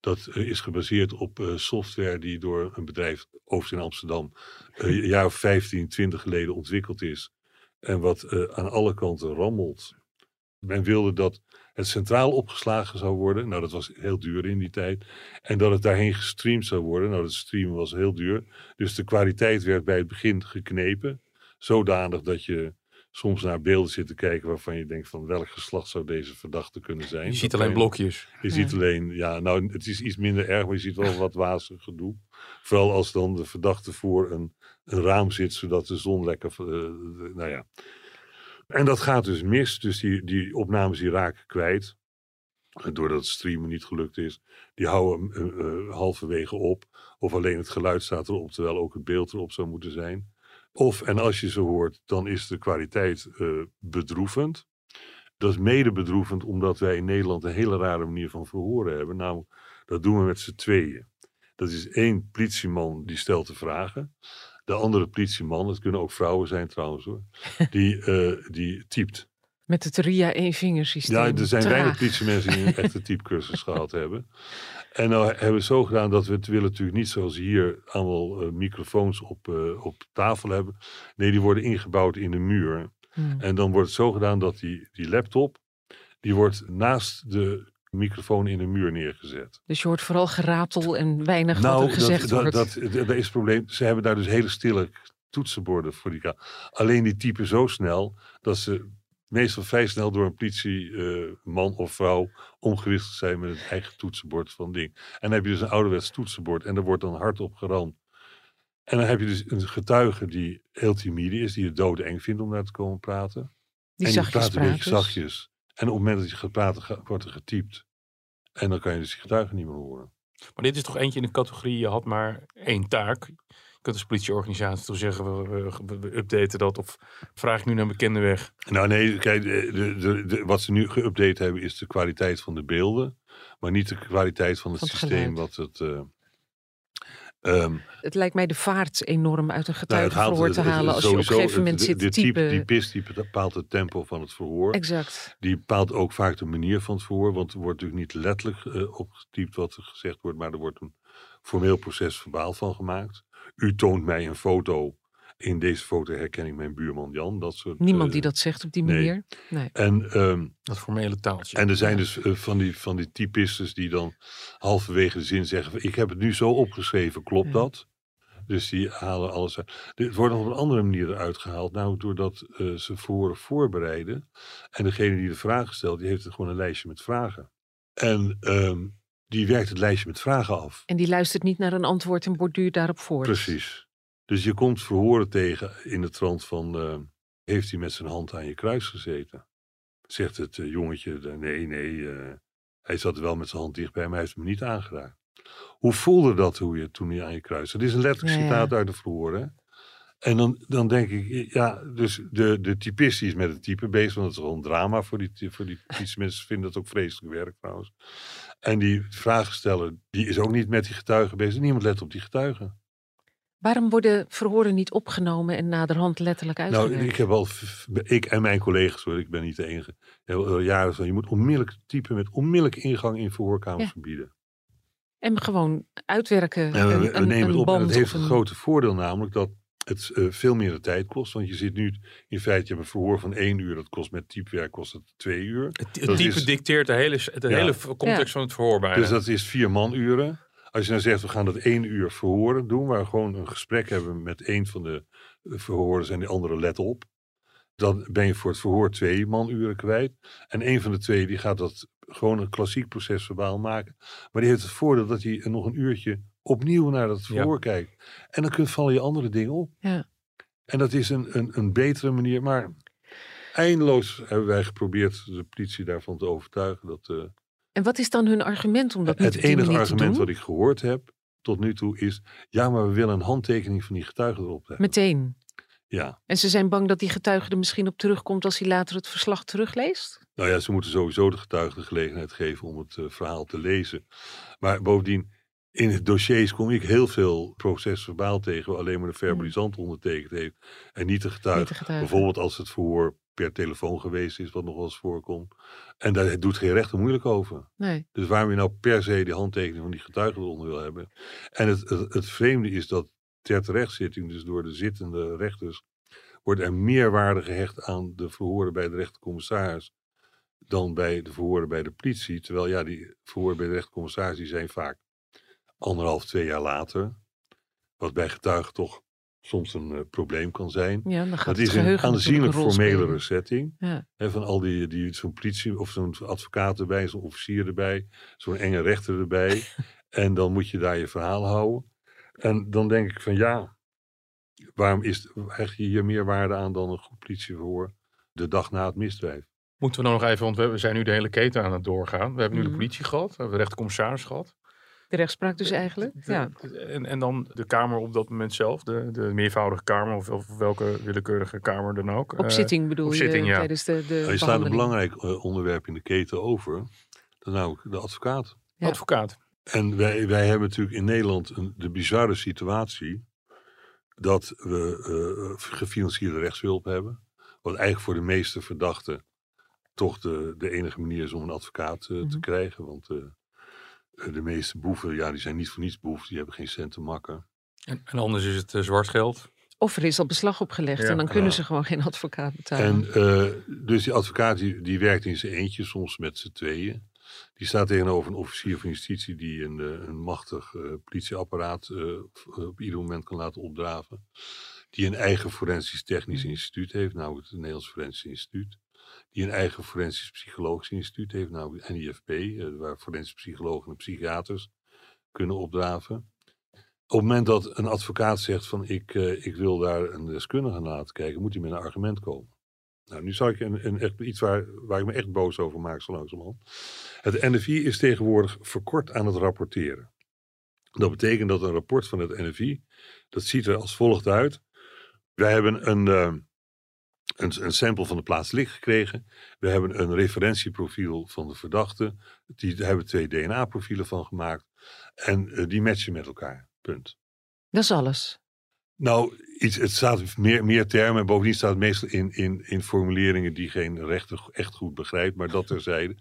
dat eh, is gebaseerd op eh, software die door een bedrijf, overigens in Amsterdam, eh, <laughs> een jaar of 15, 20 geleden ontwikkeld is. En wat aan alle kanten rammelt. Men wilde dat het centraal opgeslagen zou worden. Nou, dat was heel duur in die tijd. En dat het daarheen gestreamd zou worden. Nou, dat streamen was heel duur. Dus de kwaliteit werd bij het begin geknepen. Zodanig dat je soms naar beelden zit te kijken waarvan je denkt van welk geslacht zou deze verdachte kunnen zijn. Je ziet alleen blokjes. Je Ja. ziet alleen, ja, nou, het is iets minder erg, maar je ziet wel wat wazig gedoe. Vooral als dan de verdachte voor een, een raam zit, zodat de zon lekker, eh, nou ja. En dat gaat dus mis, dus die, die opnames die raken kwijt. Doordat het streamen niet gelukt is. Die houden eh, halverwege op. Of alleen het geluid staat erop, terwijl ook het beeld erop zou moeten zijn. Of, en als je ze hoort, dan is de kwaliteit eh, bedroevend. Dat is mede bedroevend omdat wij in Nederland een hele rare manier van verhoren hebben. Namelijk, dat doen we met z'n tweeën. Dat is één politieman die stelt de vragen. De andere politieman, het kunnen ook vrouwen zijn trouwens hoor, die, <laughs> eh, die typt. Met het RIA één vingersysteem. Ja, er zijn weinig politiemensen die een echte typecursus <laughs> gehad hebben. En nou hebben we het zo gedaan dat we het willen natuurlijk niet zoals hier allemaal eh, microfoons op, eh, op tafel hebben. Nee, die worden ingebouwd in de muur. Hmm. En dan wordt het zo gedaan dat die, die laptop, die wordt naast de microfoon in de muur neergezet. Dus je hoort vooral geratel en weinig wat er Nou, gezegd dat, wordt. dat, dat, dat is het probleem. Ze hebben daar dus hele stille toetsenborden voor die Alleen die typen zo snel dat ze meestal vrij snel door een politieman of vrouw omgewisseld zijn met het eigen toetsenbord van ding. En dan heb je dus een ouderwets toetsenbord en daar wordt dan hard op geramd. En dan heb je dus een getuige die heel timide is, die het doodeng vindt om daar te komen praten. die en die praat een beetje praten. zachtjes. En op het moment dat je gaat praten, wordt er getypt. En dan kan je dus die getuigen niet meer horen. Maar dit is toch eentje in de categorie, je had maar één taak. Je kunt als politieorganisatie toch zeggen, we, we- we- we updaten dat of vraag ik nu naar een bekende weg. Nou nee, kijk, de, de, de, wat ze nu geüpdate hebben is de kwaliteit van de beelden. Maar niet de kwaliteit van het, Van het systeem geluid. wat het... eh, ehm, Het lijkt mij de vaart enorm uit een nou, getuigenverhoor te halen. Als je op een gegeven moment zit de, type. Die pist die bepaalt het tempo van het verhoor. Exact. Die bepaalt ook vaak de manier van het verhoor. Want er wordt natuurlijk niet letterlijk eh, opgetypt wat er gezegd wordt. Maar er wordt een formeel proces verbaal van gemaakt. U toont mij een foto. In deze foto herken ik mijn buurman Jan. Dat soort, Niemand eh, die dat zegt op die manier. Nee. En ehm, Dat formele taaltje. En er zijn dus eh, van, die, van die typistes die dan halverwege de zin zeggen: Ik heb het nu zo opgeschreven, klopt Ja. dat? Dus die halen alles uit. Dit wordt nog op een andere manier eruit gehaald. Namelijk doordat eh, ze verhoren voorbereiden. En degene die de vragen stelt, die heeft gewoon een lijstje met vragen. En ehm, die werkt het lijstje met vragen af. En die luistert niet naar een antwoord en borduurt daarop voort. Precies. Dus je komt verhoren tegen in de trant van: eh, Heeft hij met zijn hand aan je kruis gezeten? Zegt het eh, jongetje: Nee, nee. eh, hij zat wel met zijn hand dichtbij, maar hij heeft me niet aangeraakt. Hoe voelde dat hoe je, toen hij aan je kruis? Dat is een letterlijk Ja, ja. citaat uit de verhoren. En dan, dan denk ik, ja, dus de, de typist is met het type bezig, want dat is wel een drama voor die, voor die <laughs> mensen vinden dat ook vreselijk werk trouwens. En die vragensteller, die is ook niet met die getuigen bezig. Niemand let op die getuigen. Waarom worden verhoren niet opgenomen en naderhand letterlijk uitgewerkt? Nou, ik heb al, ik en mijn collega's, hoor, ik ben niet de enige, hebben al jaren van, je moet onmiddellijk typen met onmiddellijke ingang in verhoorkamers Ja. verbieden. En gewoon uitwerken. En we, een, we een, nemen een het op en het heeft een grote voordeel namelijk dat het eh, veel meer de tijd kost. Want je zit nu, in feite, je hebt een verhoor van één uur, dat kost met typewerk kost het twee uur. Het, type is- dicteert de hele, de Ja. hele context Ja. van het verhoor bijna. Dus dat is vier manuren. Als je nou zegt, we gaan dat één uur verhoren doen, waar we gewoon een gesprek hebben met één van de eh, verhoorders en de andere let op. Dan ben je voor het verhoor twee manuren kwijt. En een van de twee die gaat dat gewoon een klassiek proces verbaal maken. Maar die heeft het voordeel dat hij nog een uurtje opnieuw naar dat verhoor kijkt. En dan kun, vallen je andere dingen op. Ja. En dat is een, een, een betere manier. Maar eindeloos hebben wij geprobeerd de politie daarvan te overtuigen. Dat, eh, En wat is dan hun argument om dat niet het enige argument wat ik gehoord heb tot nu toe is... ja, maar we willen een handtekening van die getuige erop hebben. Meteen. Ja, En ze zijn bang dat die getuige er misschien op terugkomt als hij later het verslag terugleest? nou ja, ze moeten sowieso de getuige de gelegenheid geven om het eh, verhaal te lezen. Maar bovendien, in het dossiers kom ik heel veel procesverbaal tegen... waar alleen maar de verbalisant ondertekend heeft en niet de getuige. Niet de getuige. Bijvoorbeeld als het verhoor per telefoon geweest is, wat nog wel eens voorkomt. En daar doet geen rechter moeilijk over. Nee. Dus waarom je nou per se die handtekening van die getuige eronder wil hebben. En het, het, het vreemde is dat ter terechtzitting, dus door de zittende rechters, wordt er meer waarde gehecht aan de verhoren bij de rechtercommissaris dan bij de verhoren bij de politie. Terwijl ja, die verhoren bij de rechtercommissaris die zijn vaak anderhalf, twee jaar later. Wat bij getuigen toch soms een eh, probleem kan zijn. Ja, dan gaat Dat het is een aanzienlijk formelere spelen. setting. Ja. Hè, van al die, die zo'n politie of zo'n advocaat erbij, zo'n officier erbij, zo'n enge rechter erbij. <laughs> en dan moet je daar je verhaal houden. En dan denk ik van ja, waarom is hecht je hier meer waarde aan dan een goed politieverhoor de dag na het misdrijf? Moeten we dan nog even, want we zijn nu de hele keten aan het doorgaan. We hebben nu de politie gehad, we hebben de rechtercommissaris gehad. De rechtspraak dus eigenlijk. De- Ja. En, en dan de Kamer op dat moment zelf, de, de meervoudige Kamer of, of welke willekeurige Kamer dan ook. Op Eh, zitting bedoel op je zitting, ja. tijdens de, de Nou, je slaat een belangrijk eh, onderwerp in de keten over. Dat namelijk de advocaat. Ja. Advocaat. En wij, wij hebben natuurlijk in Nederland een, de bizarre situatie dat we eh, gefinancierde rechtshulp hebben. Wat eigenlijk voor de meeste verdachten toch de, de enige manier is om een advocaat eh, te Mhm. krijgen. Want eh, eh, de meeste boeven, ja, die zijn niet voor niets boef, die hebben geen cent te makken. En, en anders is het eh, zwart geld. Of er is al beslag opgelegd Ja. en dan kunnen Ja. ze gewoon geen advocaat betalen. En eh, dus die advocaat die, die werkt in zijn eentje, soms met z'n tweeën. Die staat tegenover een officier van justitie die een, eh, een machtig eh, politieapparaat eh, op ieder moment kan laten opdraven. Die een eigen forensisch technisch Mhm. instituut heeft, nou het Nederlands Forensisch Instituut. Die een eigen forensisch psychologisch instituut heeft, nou NIFP, eh, waar forensische psychologen en psychiaters kunnen opdraven. Op het moment dat een advocaat zegt van ik, eh, ik wil daar een deskundige naar laten kijken, moet hij met een argument komen. Nou, nu zal ik een, een, echt, iets waar, waar ik me echt boos over maak zo langzamerhand. Het NFI is tegenwoordig verkort aan het rapporteren. Dat betekent dat een rapport van het NFI, dat ziet er als volgt uit. Wij hebben een, eh, een, een sample van de plaats licht gekregen. We hebben een referentieprofiel van de verdachte. Die daar hebben we twee DNA-profielen van gemaakt. En eh, die matchen met elkaar. Punt. Dat is alles. Nou, iets, het staat meer, meer termen. En bovendien staat het meestal in, in, in formuleringen die geen rechter echt goed begrijpt. Maar dat terzijde.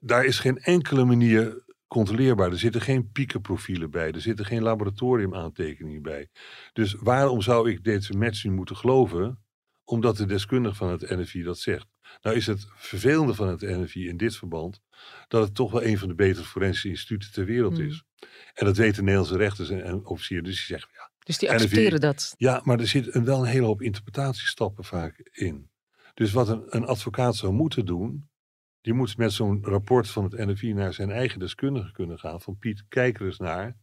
Daar is geen enkele manier controleerbaar. Er zitten geen piekenprofielen bij. Er zitten geen laboratoriumaantekeningen bij. Dus waarom zou ik deze match nu moeten geloven? Omdat de deskundige van het NFI dat zegt. Nou is het vervelende van het NFI in dit verband... dat het toch wel een van de betere forensische instituten ter wereld Hmm. is. En dat weten Nederlandse rechters en, en officieren. Dus die zeggen, ja, Dus die NFI. accepteren dat. ja, maar er zit een, wel een hele hoop interpretatiestappen vaak in. Dus wat een, een advocaat zou moeten doen, die moet met zo'n rapport van het NFI naar zijn eigen deskundige kunnen gaan. Van Piet, kijk er eens naar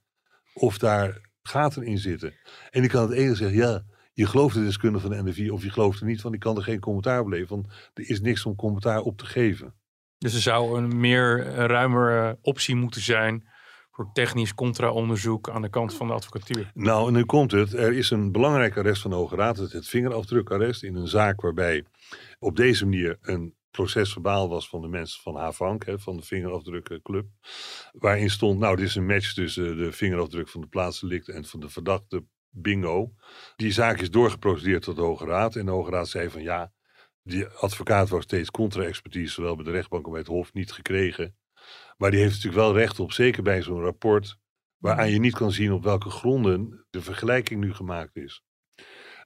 of daar gaten in zitten. En die kan het ene zeggen, ja, je gelooft de deskundige van de NFI of je gelooft er niet, want die kan er geen commentaar beleven. Want er is niks om commentaar op te geven. Dus er zou een meer eh, ruimere optie moeten zijn voor technisch contra-onderzoek aan de kant van de advocatuur. Nou, en nu komt het. Er is een belangrijk arrest van de Hoge Raad, het, het vingerafdrukarrest, in een zaak waarbij op deze manier een procesverbaal was van de mensen van Havank, hè, van de vingerafdrukclub. Waarin stond, nou, dit is een match tussen de vingerafdruk van de plaatsdelict en van de verdachte bingo. Die zaak is doorgeprocedeerd tot de Hoge Raad. En de Hoge Raad zei van ja, die advocaat was steeds contra-expertise, zowel bij de rechtbank als bij het Hof, niet gekregen. Maar die heeft natuurlijk wel recht op, zeker bij zo'n rapport, waaraan je niet kan zien op welke gronden de vergelijking nu gemaakt is.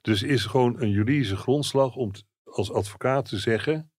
Dus is gewoon een juridische grondslag om als advocaat te zeggen: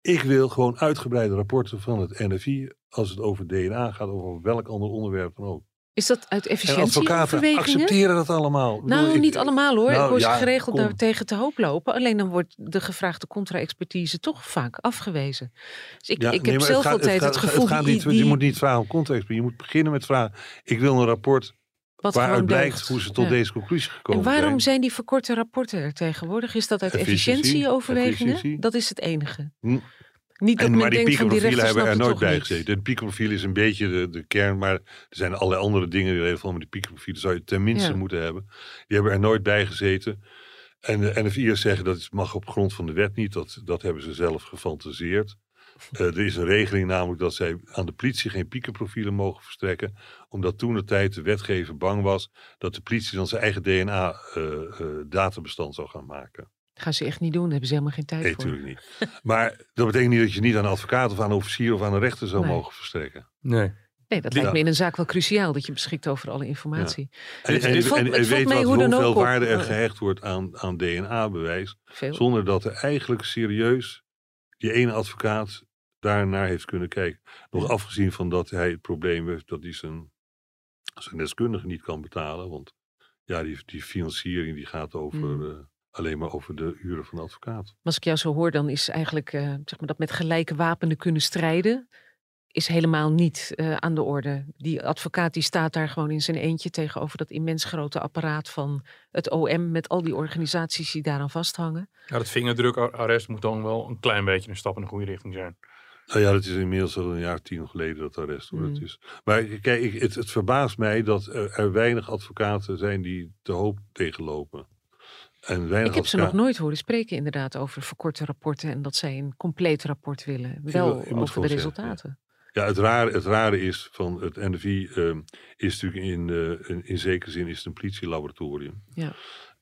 ik wil gewoon uitgebreide rapporten van het NFI als het over DNA gaat of over welk ander onderwerp dan ook. Is dat uit En advocaten efficiëntieoverwegingen? accepteren dat allemaal. Bedoel, Nou, ik- niet allemaal hoor. Nou, ik hoor ja, ze geregeld daar tegen te hoop lopen. Alleen dan wordt de gevraagde contra-expertise toch vaak afgewezen. Dus ik, Ja, ik nee, heb zelf gaat- altijd het, gaat- gevoel gaat die, niet, die, Je moet niet vragen om context, maar je moet beginnen met vragen. Ik wil een rapport wat waaruit blijkt deugt. hoe ze tot Ja. deze conclusie gekomen En waarom zijn. zijn die verkorte rapporten er tegenwoordig? Is dat uit Efficiëntie, efficiëntieoverwegingen? efficiëntie. Dat is het enige. Hm. Niet En, maar die piekenprofielen hebben er nooit bij gezeten. Het piekenprofiel is een beetje de, de kern, maar er zijn allerlei andere dingen die reden van. Maar die piekenprofielen zou je tenminste Ja. moeten hebben. Die hebben er nooit bij gezeten. En de NFI'ers zeggen dat het mag op grond van de wet niet. Dat, dat hebben ze zelf gefantaseerd. Eh, er is een regeling namelijk dat zij aan de politie geen piekenprofielen mogen verstrekken. Omdat toen de tijd de wetgever bang was dat de politie dan zijn eigen DNA-databestand zou gaan maken. Gaan ze echt niet doen, daar hebben ze helemaal geen tijd Nee, voor. natuurlijk niet. Maar dat betekent niet dat je niet aan een advocaat of aan een officier of aan een rechter zou Nee. mogen verstrekken. Nee. Nee, dat Ja. lijkt me in een zaak wel cruciaal dat je beschikt over alle informatie. En, Het- en, het valt- en, en weet wat, hoe dan hoeveel ook op, waarde er eh, gehecht wordt aan, aan DNA-bewijs. Zonder dat er eigenlijk serieus die ene advocaat daarnaar heeft kunnen kijken. Nog afgezien van dat hij het probleem heeft dat hij zijn, zijn deskundige niet kan betalen. Want ja, die, die financiering die gaat over, Hmm. eh, alleen maar over de uren van de advocaat. Als ik jou zo hoor, dan is eigenlijk eh, zeg maar dat met gelijke wapenen kunnen strijden, is helemaal niet eh, aan de orde. Die advocaat die staat daar gewoon in zijn eentje tegenover dat immens grote apparaat van het OM met al die organisaties die daaraan vasthangen. Nou, dat vingerdrukarrest moet dan wel een klein beetje een stap in de goede richting zijn. Nou ja, dat is inmiddels al een jaar tien geleden dat arrest hoor. Hmm. Het is. Maar kijk, het, het verbaast mij dat er, er weinig advocaten zijn die te hoop tegenlopen. En weinig Ik heb ze nog nooit horen spreken inderdaad over verkorte rapporten en dat zij een compleet rapport willen. wil- Wel over de zeggen, resultaten. Ja, het rare, het rare is van het NFI ehm, is natuurlijk in, eh, in, in zekere zin is het een politielaboratorium. Ja.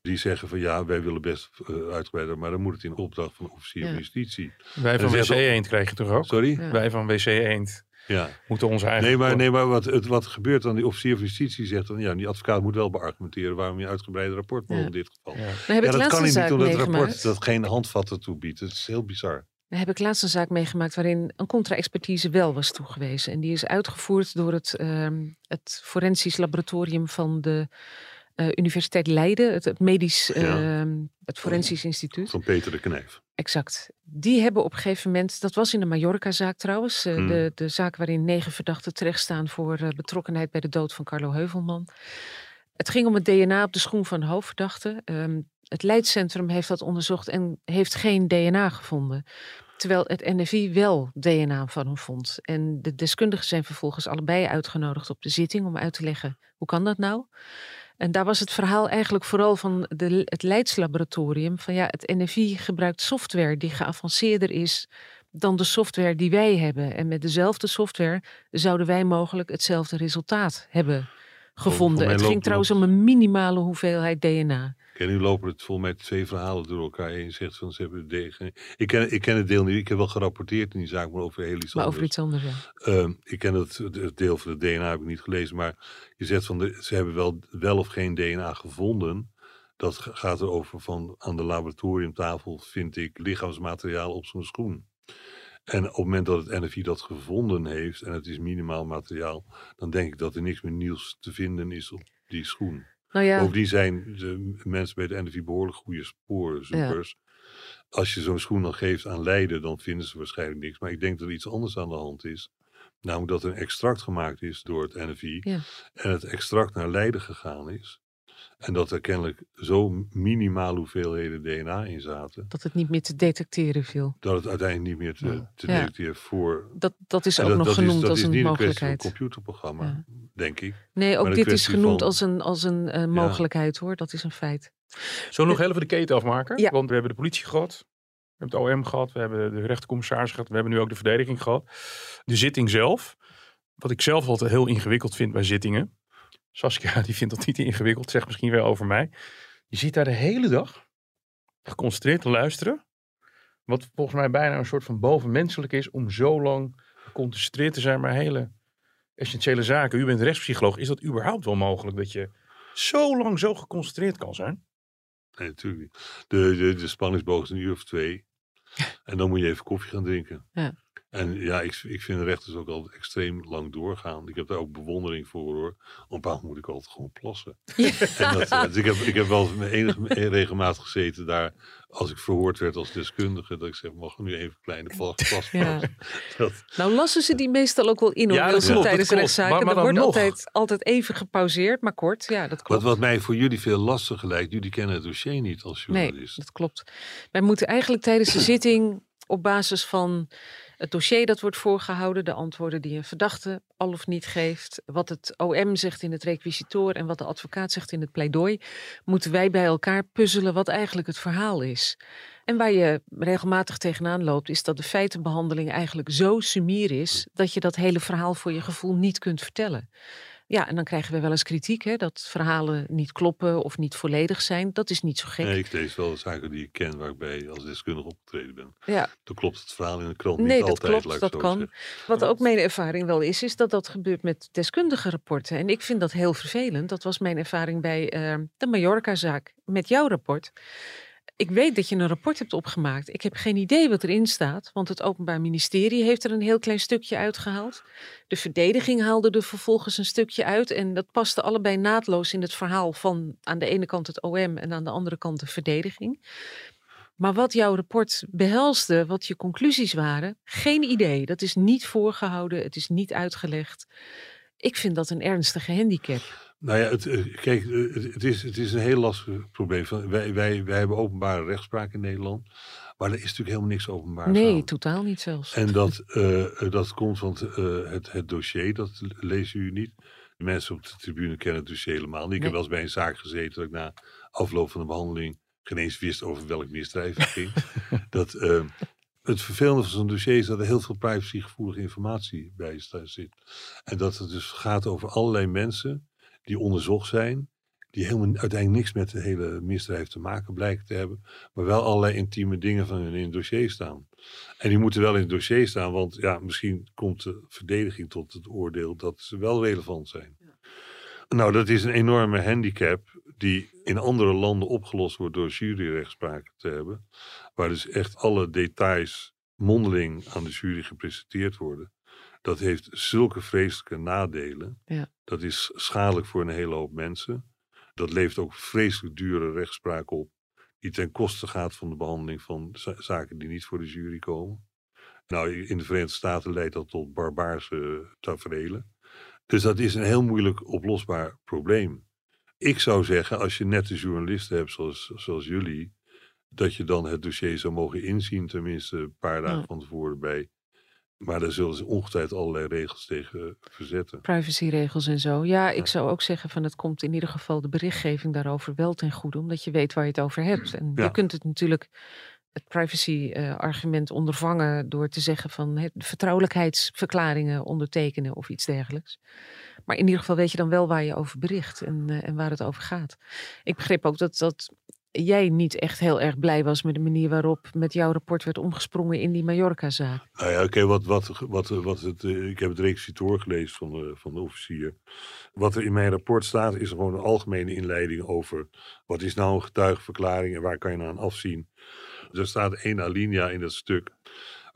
Die zeggen van ja, wij willen best uh, uitgebreider, maar dan moet het in opdracht van de officier Ja. van justitie. Wij van WC Eend krijg je toch ook? Sorry? Ja. Wij van WC Eend Ja. moeten onze eigen... Nee, maar, nee, maar wat, het, wat er gebeurt dan, die officier van justitie zegt dan, ja, die advocaat moet wel beargumenteren waarom je uitgebreide rapport Ja. in dit geval. Ja. Ja, dat kan niet, omdat het rapport dat geen handvatten toe biedt. Het is heel bizar. Dan heb ik laatst een zaak meegemaakt waarin een contra-expertise wel was toegewezen. En die is uitgevoerd door het, ehm, het forensisch laboratorium van de eh, Universiteit Leiden, het, het medisch, Ja. ehm, het forensisch instituut. Van Peter de Knijf. Exact. Die hebben op een gegeven moment, dat was in de Mallorca-zaak trouwens, eh, Hmm. de, de zaak waarin negen verdachten terechtstaan voor eh, betrokkenheid bij de dood van Carlo Heuvelman. Het ging om het DNA op de schoen van de hoofdverdachte. Ehm, het Leidscentrum heeft dat onderzocht en heeft geen DNA gevonden. Terwijl het NFI wel DNA van hem vond. En de deskundigen zijn vervolgens allebei uitgenodigd op de zitting om uit te leggen hoe kan dat nou? En daar was het verhaal eigenlijk vooral van de, het Leidslaboratorium. Van ja, het NFI gebruikt software die geavanceerder is dan de software die wij hebben. En met dezelfde software zouden wij mogelijk hetzelfde resultaat hebben gevonden. Het ging trouwens om een minimale hoeveelheid DNA. En nu lopen het volgens mij twee verhalen door elkaar heen. Zegt van ze hebben de degen. Ik ken, ik ken het deel niet. Ik heb wel gerapporteerd in die zaak, maar over heel iets Maar anders. over iets anders, ja. Ehm, ik ken het, het deel van de DNA heb ik niet gelezen, maar je zegt van de, ze hebben wel, wel of geen DNA gevonden. Dat gaat erover van aan de laboratoriumtafel vind ik lichaamsmateriaal op zo'n schoen. En op het moment dat het NFI dat gevonden heeft en het is minimaal materiaal, dan denk ik dat er niks meer nieuws te vinden is op die schoen. Nou ja, Bovendien zijn de mensen bij de NFI behoorlijk goede sporenzoekers. Als je zo'n schoen dan geeft aan Leiden, dan vinden ze waarschijnlijk niks. Maar ik denk dat er iets anders aan de hand is. Namelijk dat er een extract gemaakt is door het NFI. Ja. En het extract naar Leiden gegaan is. En dat er kennelijk zo minimaal hoeveelheden DNA in zaten. dat het niet meer te detecteren viel. Dat het uiteindelijk niet meer te, te Ja. detecteren voor. Dat, dat is ook dat, nog dat genoemd is, als is een niet een kwestie van een mogelijkheid. computerprogramma, Ja. denk ik. Nee, ook maar dit is genoemd van- als een, als een eh, mogelijkheid hoor. Dat is een feit. Zullen we nog even de keten afmaken? Ja. Want we hebben de politie gehad. We hebben het OM gehad. We hebben de rechtercommissaris gehad. We hebben nu ook de verdediging gehad. De zitting zelf. Wat ik zelf altijd heel ingewikkeld vind bij zittingen. Saskia <laughs> die vindt dat niet ingewikkeld. Zegt misschien wel over mij. Je zit daar de hele dag geconcentreerd te luisteren. Wat volgens mij bijna een soort van bovenmenselijk is. Om zo lang geconcentreerd te zijn. Maar hele essentiële zaken. U bent rechtspsycholoog. Is dat überhaupt wel mogelijk dat je zo lang zo geconcentreerd kan zijn? Nee, natuurlijk niet. De, de, de spanningsboog is een uur of twee. <laughs> En dan moet je even koffie gaan drinken. Ja. En ja, ik, ik vind rechters ook altijd extreem lang doorgaan. Ik heb daar ook bewondering voor hoor. Op een bepaald moment moet ik altijd gewoon plassen. En dat, eh, dus ik, heb, ik heb wel met enige regelmaat gezeten daar. Als ik verhoord werd als deskundige. Dat ik zeg, mag ik nu even een kleine plas, plas Ja. plassen? <laughs> Dat, Nou lassen ze die meestal ook wel in hoor, Ja, dat klopt, dat tijdens klopt. rechtszaken. Maar- maar er wordt nog. altijd, altijd even gepauzeerd, maar kort. Ja, dat wat, klopt. wat mij voor jullie veel lastiger lijkt. Jullie kennen het dossier niet als Nee, journalist. dat klopt. Wij moeten eigenlijk tijdens de zitting op basis van Het dossier dat wordt voorgehouden, de antwoorden die een verdachte al of niet geeft, wat het OM zegt in het requisitoor en wat de advocaat zegt in het pleidooi, moeten wij bij elkaar puzzelen wat eigenlijk het verhaal is. En waar je regelmatig tegenaan loopt, is dat de feitenbehandeling eigenlijk zo sumier is dat je dat hele verhaal voor je gevoel niet kunt vertellen. Ja, en dan krijgen we wel eens kritiek, hè, dat verhalen niet kloppen of niet volledig zijn. Dat is niet zo gek. Nee, ik lees wel zaken die ik ken waarbij als deskundige opgetreden ben. Ja. Dan klopt het verhaal in de krant niet Nee, dat altijd. klopt, dat kan. zeggen. Wat ook mijn ervaring wel is, is dat dat gebeurt met deskundige rapporten. En ik vind dat heel vervelend. Dat was mijn ervaring bij eh, de Mallorca-zaak met jouw rapport. Ik weet dat je een rapport hebt opgemaakt. Ik heb geen idee wat erin staat, want het Openbaar Ministerie heeft er een heel klein stukje uitgehaald. De verdediging haalde er vervolgens een stukje uit en dat paste allebei naadloos in het verhaal van aan de ene kant het OM en aan de andere kant de verdediging. Maar wat jouw rapport behelsde, wat je conclusies waren, geen idee. Dat is niet voorgehouden, het is niet uitgelegd. Ik vind dat een ernstige handicap. Nou ja, het, eh, kijk, eh, het, is, het is een heel lastig probleem. Wij, wij, wij hebben openbare rechtspraak in Nederland. Maar er is natuurlijk helemaal niks openbaar. Nee, totaal niet zelfs. En dat, <laughs> eh, dat komt van het, het, het dossier, dat lezen u niet. De mensen op de tribune kennen het dossier helemaal niet. Ik Nee. heb wel eens bij een zaak gezeten dat ik na afloop van de behandeling geen eens wist over welk misdrijf het ging. <laughs> dat, het vervelende van zo'n dossier is dat er heel veel privacygevoelige informatie bij zit. En dat het dus gaat over allerlei mensen die onderzocht zijn. Die helemaal uiteindelijk niks met het hele misdrijf te maken blijken te hebben. Maar wel allerlei intieme dingen van hun in het dossier staan. En die moeten wel in het dossier staan, want ja, misschien komt de verdediging tot het oordeel dat ze wel relevant zijn. Nou, dat is een enorme handicap die in andere landen opgelost wordt door juryrechtspraken te hebben. Waar dus echt alle details mondeling aan de jury gepresenteerd worden. Dat heeft zulke vreselijke nadelen. Ja. Dat is schadelijk voor een hele hoop mensen. Dat levert ook vreselijk dure rechtspraak op. Die ten koste gaat van de behandeling van za- zaken die niet voor de jury komen. Nou, in de Verenigde Staten leidt dat tot barbaarse taferelen. Dus dat is een heel moeilijk oplosbaar probleem. Ik zou zeggen, als je nette journalisten hebt zoals, zoals jullie, dat je dan het dossier zou mogen inzien, tenminste een paar dagen Ja. van tevoren bij. Maar daar zullen ze ongetwijfeld allerlei regels tegen verzetten. Privacyregels en zo. Ja, ik Ja. zou ook zeggen van het komt in ieder geval de berichtgeving daarover wel ten goede, omdat je weet waar je het over hebt. En Ja. je kunt het natuurlijk het privacy-argument ondervangen door te zeggen van vertrouwelijkheidsverklaringen ondertekenen of iets dergelijks. Maar in ieder geval weet je dan wel waar je over bericht en, eh, en waar het over gaat. Ik begreep ook dat, dat jij niet echt heel erg blij was met de manier waarop met jouw rapport werd omgesprongen in die Mallorca-zaak. Nou ja, oké, wat, wat, wat, wat het, eh, ik heb het requisitoor gelezen van de, van de officier. Wat er in mijn rapport staat, is gewoon een algemene inleiding over wat is nou een getuigenverklaring en waar kan je nou aan afzien. Er staat één alinea in dat stuk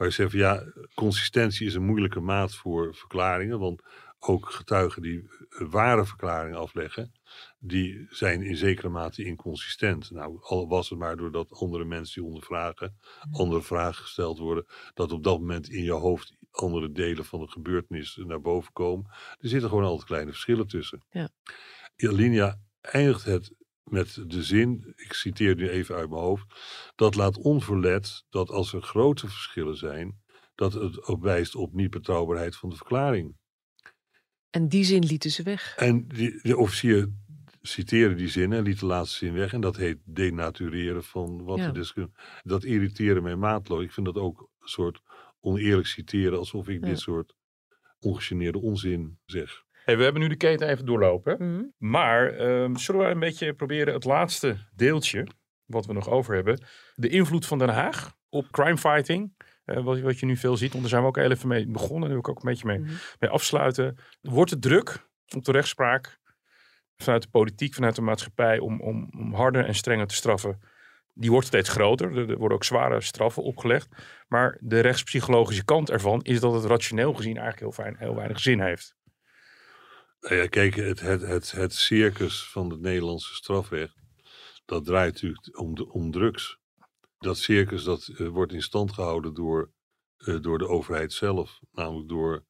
waar je zegt van ja, consistentie is een moeilijke maat voor verklaringen, want ook getuigen die eh, ware verklaringen afleggen, die zijn in zekere mate inconsistent. Nou, al was het maar doordat andere mensen die ondervragen, andere vragen gesteld worden, dat op dat moment in je hoofd andere delen van de gebeurtenis naar boven komen. Er zitten gewoon altijd kleine verschillen tussen. Ja. Alinea eindigt het met de zin, ik citeer nu even uit mijn hoofd, dat laat onverlet dat als er grote verschillen zijn, dat het ook wijst op niet betrouwbaarheid van de verklaring. En die zin lieten ze weg. En die, de officier citeerde die zin en liet de laatste zin weg. En dat heet denatureren van wat Ja. de deskundige... Dat irriteerde mij maatloos. Ik vind dat ook een soort oneerlijk citeren, alsof ik Ja. dit soort ongegeneerde onzin zeg. Hey, we hebben nu de keten even doorlopen. Mhm. Maar ehm, zullen we een beetje proberen het laatste deeltje, wat we nog over hebben. De invloed van Den Haag op crimefighting. Eh wat, wat je nu veel ziet, want daar zijn we ook heel even mee begonnen. Daar wil ik ook een beetje mee, Mhm. mee afsluiten. Wordt het druk op de rechtspraak vanuit de politiek, vanuit de maatschappij om, om, om harder en strenger te straffen? Die wordt steeds groter. Er, er worden ook zware straffen opgelegd. Maar de rechtspsychologische kant ervan is dat het rationeel gezien eigenlijk heel, fijn, heel weinig zin heeft. Nou ja, kijk, het, het, het, het circus van het Nederlandse strafrecht, dat draait natuurlijk om, de, om drugs. Dat circus dat eh, wordt in stand gehouden door, eh, door de overheid zelf. Namelijk door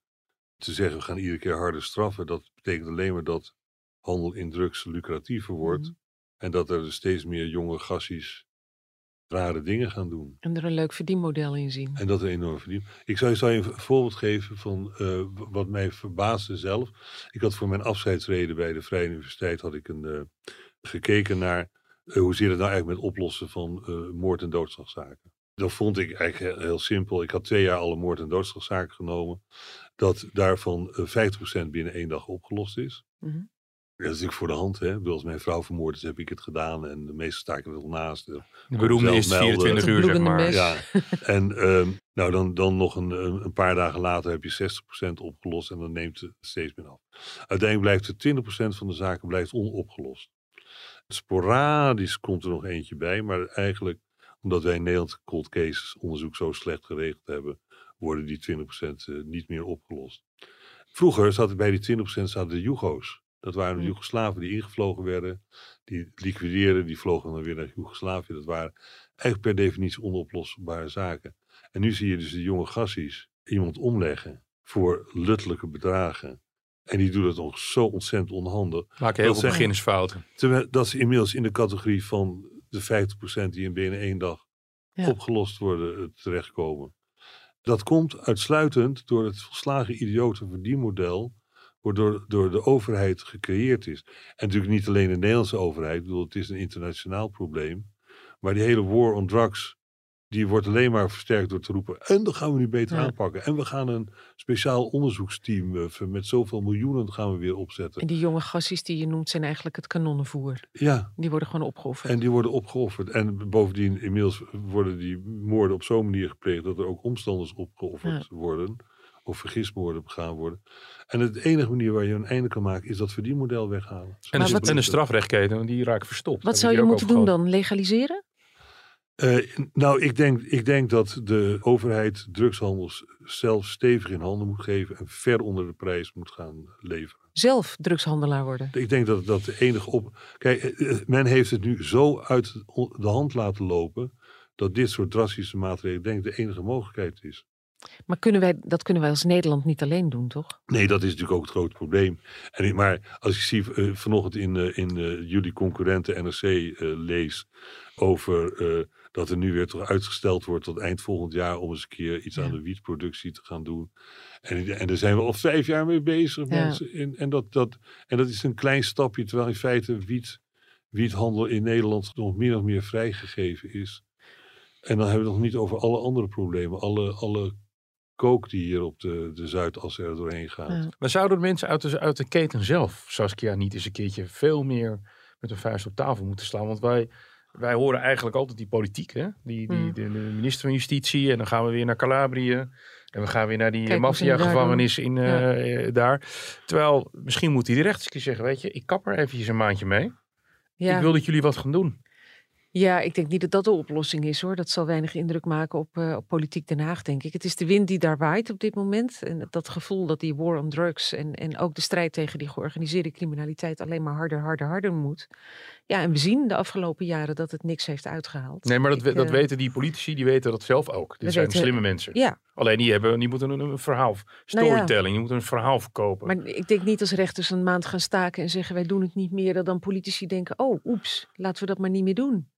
te zeggen, we gaan iedere keer harder straffen. Dat betekent alleen maar dat handel in drugs lucratiever wordt. Mhm. En dat er steeds meer jonge gassies rare dingen gaan doen. En er een leuk verdienmodel in zien. En dat er enorm verdient. Ik zou je, zou je een voorbeeld geven van eh, wat mij verbaasde zelf. Ik had voor mijn afscheidsreden bij de Vrije Universiteit had ik een, gekeken naar hoe zit het nou eigenlijk met oplossen van eh, moord- en doodslagzaken. Dat vond ik eigenlijk heel, heel simpel. Ik had twee jaar alle moord- en doodslagzaken genomen. Dat daarvan eh, 50% binnen één dag opgelost is. Mhm. Dat is natuurlijk voor de hand. Hè? Als mijn vrouw vermoord is, heb ik het gedaan. En de meeste sta ik er wel naast. De beroemde melden. 24 uur, zeg bloedende maar. mes. Ja, <laughs> en ehm, nou dan, dan nog een, een een paar dagen later heb je 60% opgelost en dan neemt het steeds meer af. Uiteindelijk blijft er 20% van de zaken blijft onopgelost. Sporadisch komt er nog eentje bij, maar eigenlijk omdat wij in Nederland cold cases onderzoek zo slecht geregeld hebben, worden die 20% eh, niet meer opgelost. Vroeger zaten bij die 20% zaten de Jugo's. Dat waren de Hm. Joegoslaven die ingevlogen werden, die liquideerden, die vlogen dan weer naar Joegoslavië. Dat waren eigenlijk per definitie onoplosbare zaken. En nu zie je dus de jonge gassies iemand omleggen voor luttelijke bedragen. En die doen het nog zo ontzettend onhandig. Maken heel Dat veel zijn- beginnersfouten. Terwijl dat ze inmiddels in de categorie van de 50% die in binnen één dag Ja. opgelost worden eh, terechtkomen. Dat komt uitsluitend door het volslagen idiote verdienmodel waardoor door de overheid gecreëerd is. En natuurlijk niet alleen de Nederlandse overheid, ik bedoel, het is een internationaal probleem. Maar die hele war on drugs, die wordt alleen maar versterkt door te roepen. En dat gaan we nu beter Ja. aanpakken. En we gaan een speciaal onderzoeksteam eh, met zoveel miljoenen gaan we weer opzetten. En die jonge gassies die je noemt zijn eigenlijk het kanonnenvoer. Ja, Die worden gewoon opgeofferd. en die worden opgeofferd. En bovendien, inmiddels worden die moorden op zo'n manier gepleegd dat er ook omstanders opgeofferd worden. Of vergismoorden begaan worden. En de enige manier waar je een einde kan maken is dat verdienmodel weghalen. En de, wat- en de strafrechtketen, die raken verstopt. Wat zou je moeten doen gehad. dan? Legaliseren? Eh, nou, ik denk, ik denk dat de overheid drugshandels zelf stevig in handen moet geven en ver onder de prijs moet gaan leveren. Zelf drugshandelaar worden? Ik denk dat dat de enige op. Kijk, eh, eh, men heeft het nu zo uit de hand laten lopen dat dit soort drastische maatregelen, denk ik, de enige mogelijkheid is. Maar kunnen wij, dat kunnen wij als Nederland niet alleen doen, toch? Nee, dat is natuurlijk ook het grote probleem. En, maar als ik zie vanochtend in, in jullie concurrenten NRC lees over dat er nu weer toch uitgesteld wordt tot eind volgend jaar om eens een keer iets Ja. aan de wietproductie te gaan doen. En, en daar zijn we al vijf jaar mee bezig, Ja. mensen. En, en, dat, dat, en dat is een klein stapje, terwijl in feite wiet, wiethandel in Nederland nog meer of meer vrijgegeven is. En dan hebben we het nog niet over alle andere problemen, alle, alle kook die hier op de, de Zuidas er doorheen gaat. Ja. Maar zouden de mensen uit de, uit de keten zelf, Saskia, niet eens een keertje veel meer met een vuist op tafel moeten slaan? Want wij, wij horen eigenlijk altijd die politiek, hè? Die, die, Hmm. de, de minister van Justitie en dan gaan we weer naar Calabrië. En we gaan weer naar die daar maffia-gevangenis in eh, eh, daar. Terwijl, misschien moet hij de rechter eens een keer zeggen, weet je, ik kap er eventjes een maandje mee. Ja. Ik wil dat jullie wat gaan doen. Ja, ik denk niet dat dat de oplossing is hoor. Dat zal weinig indruk maken op, eh, op politiek Den Haag, denk ik. Het is de wind die daar waait op dit moment. En dat gevoel dat die war on drugs en, en ook de strijd tegen die georganiseerde criminaliteit alleen maar harder, harder, harder moet. Ja, en we zien de afgelopen jaren dat het niks heeft uitgehaald. Nee, maar dat, Ik, dat eh, weten die politici, die weten dat zelf ook. Dit zijn weten- slimme mensen. Ja, Alleen die, hebben, die moeten een, een verhaal, Nou ja. storytelling, die moeten een verhaal verkopen. maar ik denk niet als rechters een maand gaan staken en zeggen wij doen het niet meer, dat dan politici denken, oh oeps, laten we dat maar niet meer doen.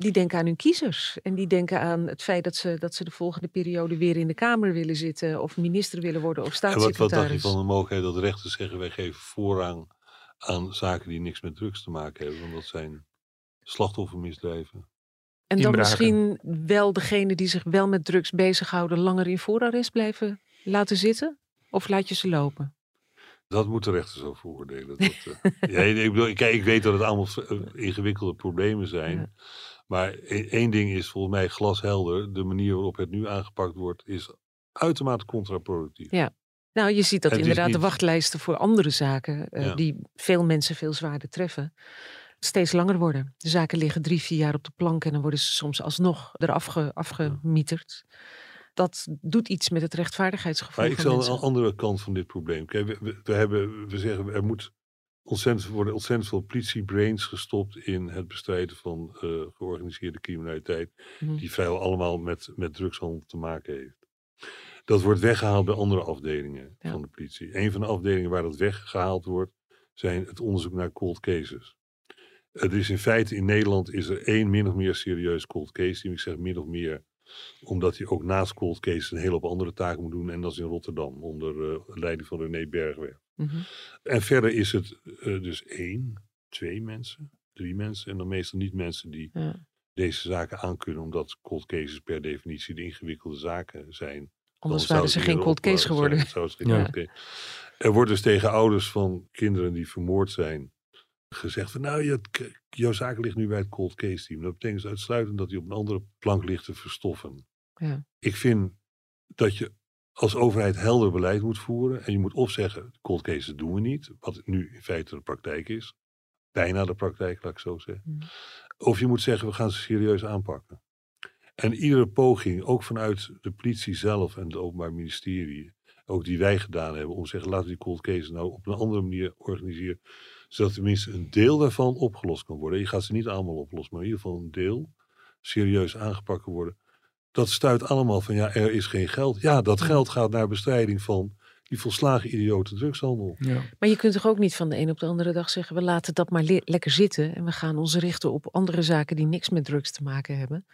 Die denken aan hun kiezers en die denken aan het feit dat ze, dat ze de volgende periode weer in de Kamer willen zitten of minister willen worden of En wat, wat staatssecretaris. dacht je van de mogelijkheid dat rechters zeggen wij geven voorrang aan zaken die niks met drugs te maken hebben? Want dat zijn slachtoffermisdrijven. En dan inbraken. misschien wel degene die zich wel met drugs bezighouden langer in voorarrest blijven laten zitten? Of laat je ze lopen? Dat moeten rechters over veroordelen. Dat, eh, <laughs> ja, ik, bedoel, kijk, ik weet dat het allemaal eh, ingewikkelde problemen zijn. Ja. Maar e- één ding is volgens mij glashelder. De manier waarop het nu aangepakt wordt is uitermate contraproductief. Ja. Nou, je ziet dat Het inderdaad de wachtlijsten voor andere zaken, eh, Ja. die veel mensen veel zwaarder treffen, steeds langer worden. De zaken liggen drie, vier jaar op de plank en dan worden ze soms alsnog eraf ge, afgemieterd. Dat doet iets met het rechtvaardigheidsgevoel Maar ik zal een andere kant van dit probleem. Kijk, we, we, we hebben, we zeggen er moet ontzettend, worden ontzettend veel politiebrains gestopt in het bestrijden van eh, georganiseerde criminaliteit. Mhm. Die vrijwel allemaal met, met drugshandel te maken heeft. Dat wordt weggehaald bij andere afdelingen Ja. van de politie. Een van de afdelingen waar dat weggehaald wordt, zijn het onderzoek naar cold cases. Het is in feite in Nederland is er één min of meer serieus cold case team. Ik zeg min of meer omdat hij ook naast cold case een hele hoop andere taken moet doen. En dat is in Rotterdam onder eh, leiding van René Bergweg. Mhm. En verder is het eh, dus één, twee mensen, drie mensen. En dan meestal niet mensen die Ja. deze zaken aankunnen. Omdat cold cases per definitie de ingewikkelde zaken zijn. Anders waren ze geen cold case geworden. zijn. Zou het geen Ja. cold case. Er wordt dus tegen ouders van kinderen die vermoord zijn gezegd van nou, je, jouw zaak ligt nu bij het cold case team. Dat betekent dus uitsluitend dat die op een andere plank ligt te verstoffen. Ja. Ik vind dat je als overheid helder beleid moet voeren. En je moet of zeggen, cold cases doen we niet. Wat nu in feite de praktijk is. Bijna de praktijk, laat ik zo zeggen. Mm. Of je moet zeggen, we gaan ze serieus aanpakken. En iedere poging, ook vanuit de politie zelf en het Openbaar Ministerie, ook die wij gedaan hebben, om te zeggen, laten we die cold cases nou op een andere manier organiseren, zodat tenminste een deel daarvan opgelost kan worden. Je gaat ze niet allemaal oplossen, maar in ieder geval een deel serieus aangepakt kan worden. Dat stuit allemaal van, ja, er is geen geld. Ja, dat geld gaat naar bestrijding van die volslagen idiote drugshandel. Ja. Maar je kunt toch ook niet van de een op de andere dag zeggen: we laten dat maar le- lekker zitten en we gaan ons richten op andere zaken die niks met drugs te maken hebben.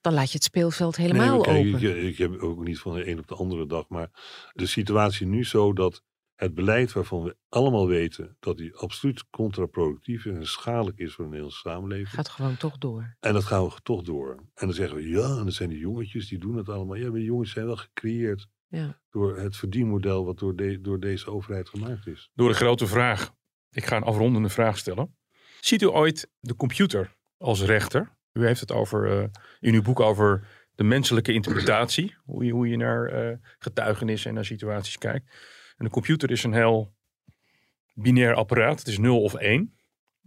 Dan laat je het speelveld helemaal Nee, maar kijk, open. Ik, ik heb ook niet van de een op de andere dag. Maar de situatie nu zo dat het beleid waarvan we allemaal weten dat die absoluut contraproductief en schadelijk is voor de Nederlandse samenleving. Gaat gewoon toch door. En dat gaan we toch door. En dan zeggen we, ja, en dat zijn die jongetjes, die doen het allemaal. Ja, maar die jongetjes zijn wel gecreëerd Ja. door het verdienmodel wat door, de, door deze overheid gemaakt is. Door de grote vraag. Ik ga een afrondende vraag stellen. Ziet u ooit de computer als rechter? U heeft het over, eh, in uw boek over de menselijke interpretatie. Hoe je, hoe je naar eh, getuigenissen en naar situaties kijkt. En de computer is een heel binair apparaat. Het is 0 of 1.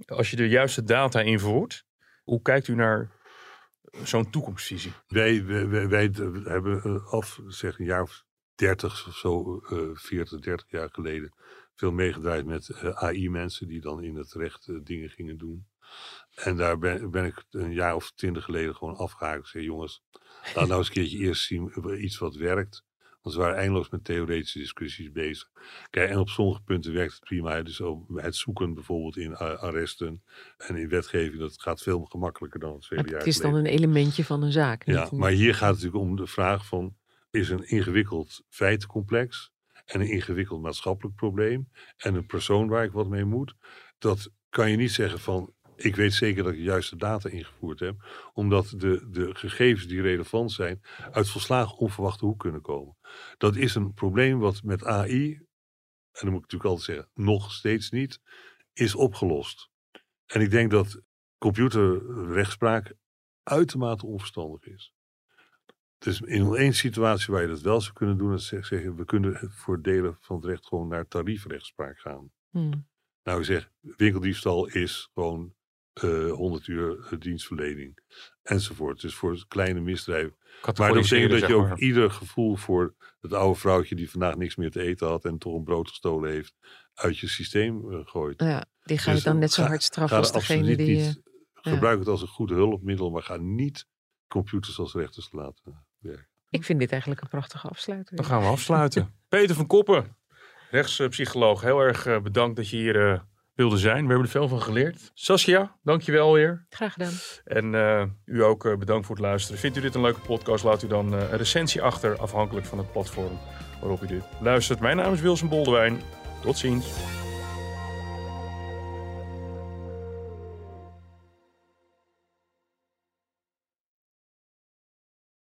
Als je de juiste data invoert, hoe kijkt u naar zo'n toekomstvisie? Wij, wij, hebben eh, af, zeg een jaar of 30 of zo, eh 40, 30 jaar geleden, veel meegedraaid met eh, AI-mensen die dan in het recht eh, dingen gingen doen. En daar ben, ben ik een jaar of twintig geleden gewoon afgehaakt. Ik zei, jongens, laat nou eens een keertje eerst zien iets wat werkt. Want ze waren eindeloos met theoretische discussies bezig. Kijk, en op sommige punten werkt het prima. Dus ook het zoeken bijvoorbeeld in arresten en in wetgeving, dat gaat veel gemakkelijker dan het vele jaar het is dan een elementje van een zaak. Ja, niet maar hier gaat het natuurlijk om de vraag van... is een ingewikkeld feitencomplex en een ingewikkeld maatschappelijk probleem... en een persoon waar ik wat mee moet... dat kan je niet zeggen van... ik weet zeker dat ik de juiste data ingevoerd heb... omdat de, de gegevens die relevant zijn... uit volslagen onverwachte hoek kunnen komen. Dat is een probleem wat met AI... en dan moet ik natuurlijk altijd zeggen... nog steeds niet, is opgelost. En ik denk dat computerrechtspraak uitermate onverstandig is. Dus in één situatie waar je dat wel zou kunnen doen, is zeg- zeggen we kunnen voor delen van het recht gewoon naar tariefrechtspraak gaan. Hmm. Nou, ik zeg, winkeldiefstal is gewoon eh 100 uur eh, dienstverlening enzovoort. Dus voor kleine misdrijven. Maar dat betekent dat je ook ieder gevoel voor het oude vrouwtje die vandaag niks meer te eten had en toch een brood gestolen heeft, uit je systeem eh, gooit. Ja, die ga je Dus dan net zo hard straffen als degene die... niet. ja. Gebruik het als een goed hulpmiddel, maar ga niet computers als rechters laten werken. Ik vind dit eigenlijk een prachtige afsluiter. Dan gaan we afsluiten. Peter van Koppen, rechtspsycholoog. Heel erg bedankt dat je hier eh, wilde zijn. We hebben er veel van geleerd. Saskia, dankjewel weer. Graag gedaan. En eh, u ook eh, bedankt voor het luisteren. Vindt u dit een leuke podcast? Laat u dan eh, een recensie achter, afhankelijk van het platform waarop u dit luistert. Mijn naam is Wilson Boldewijn. Tot ziens.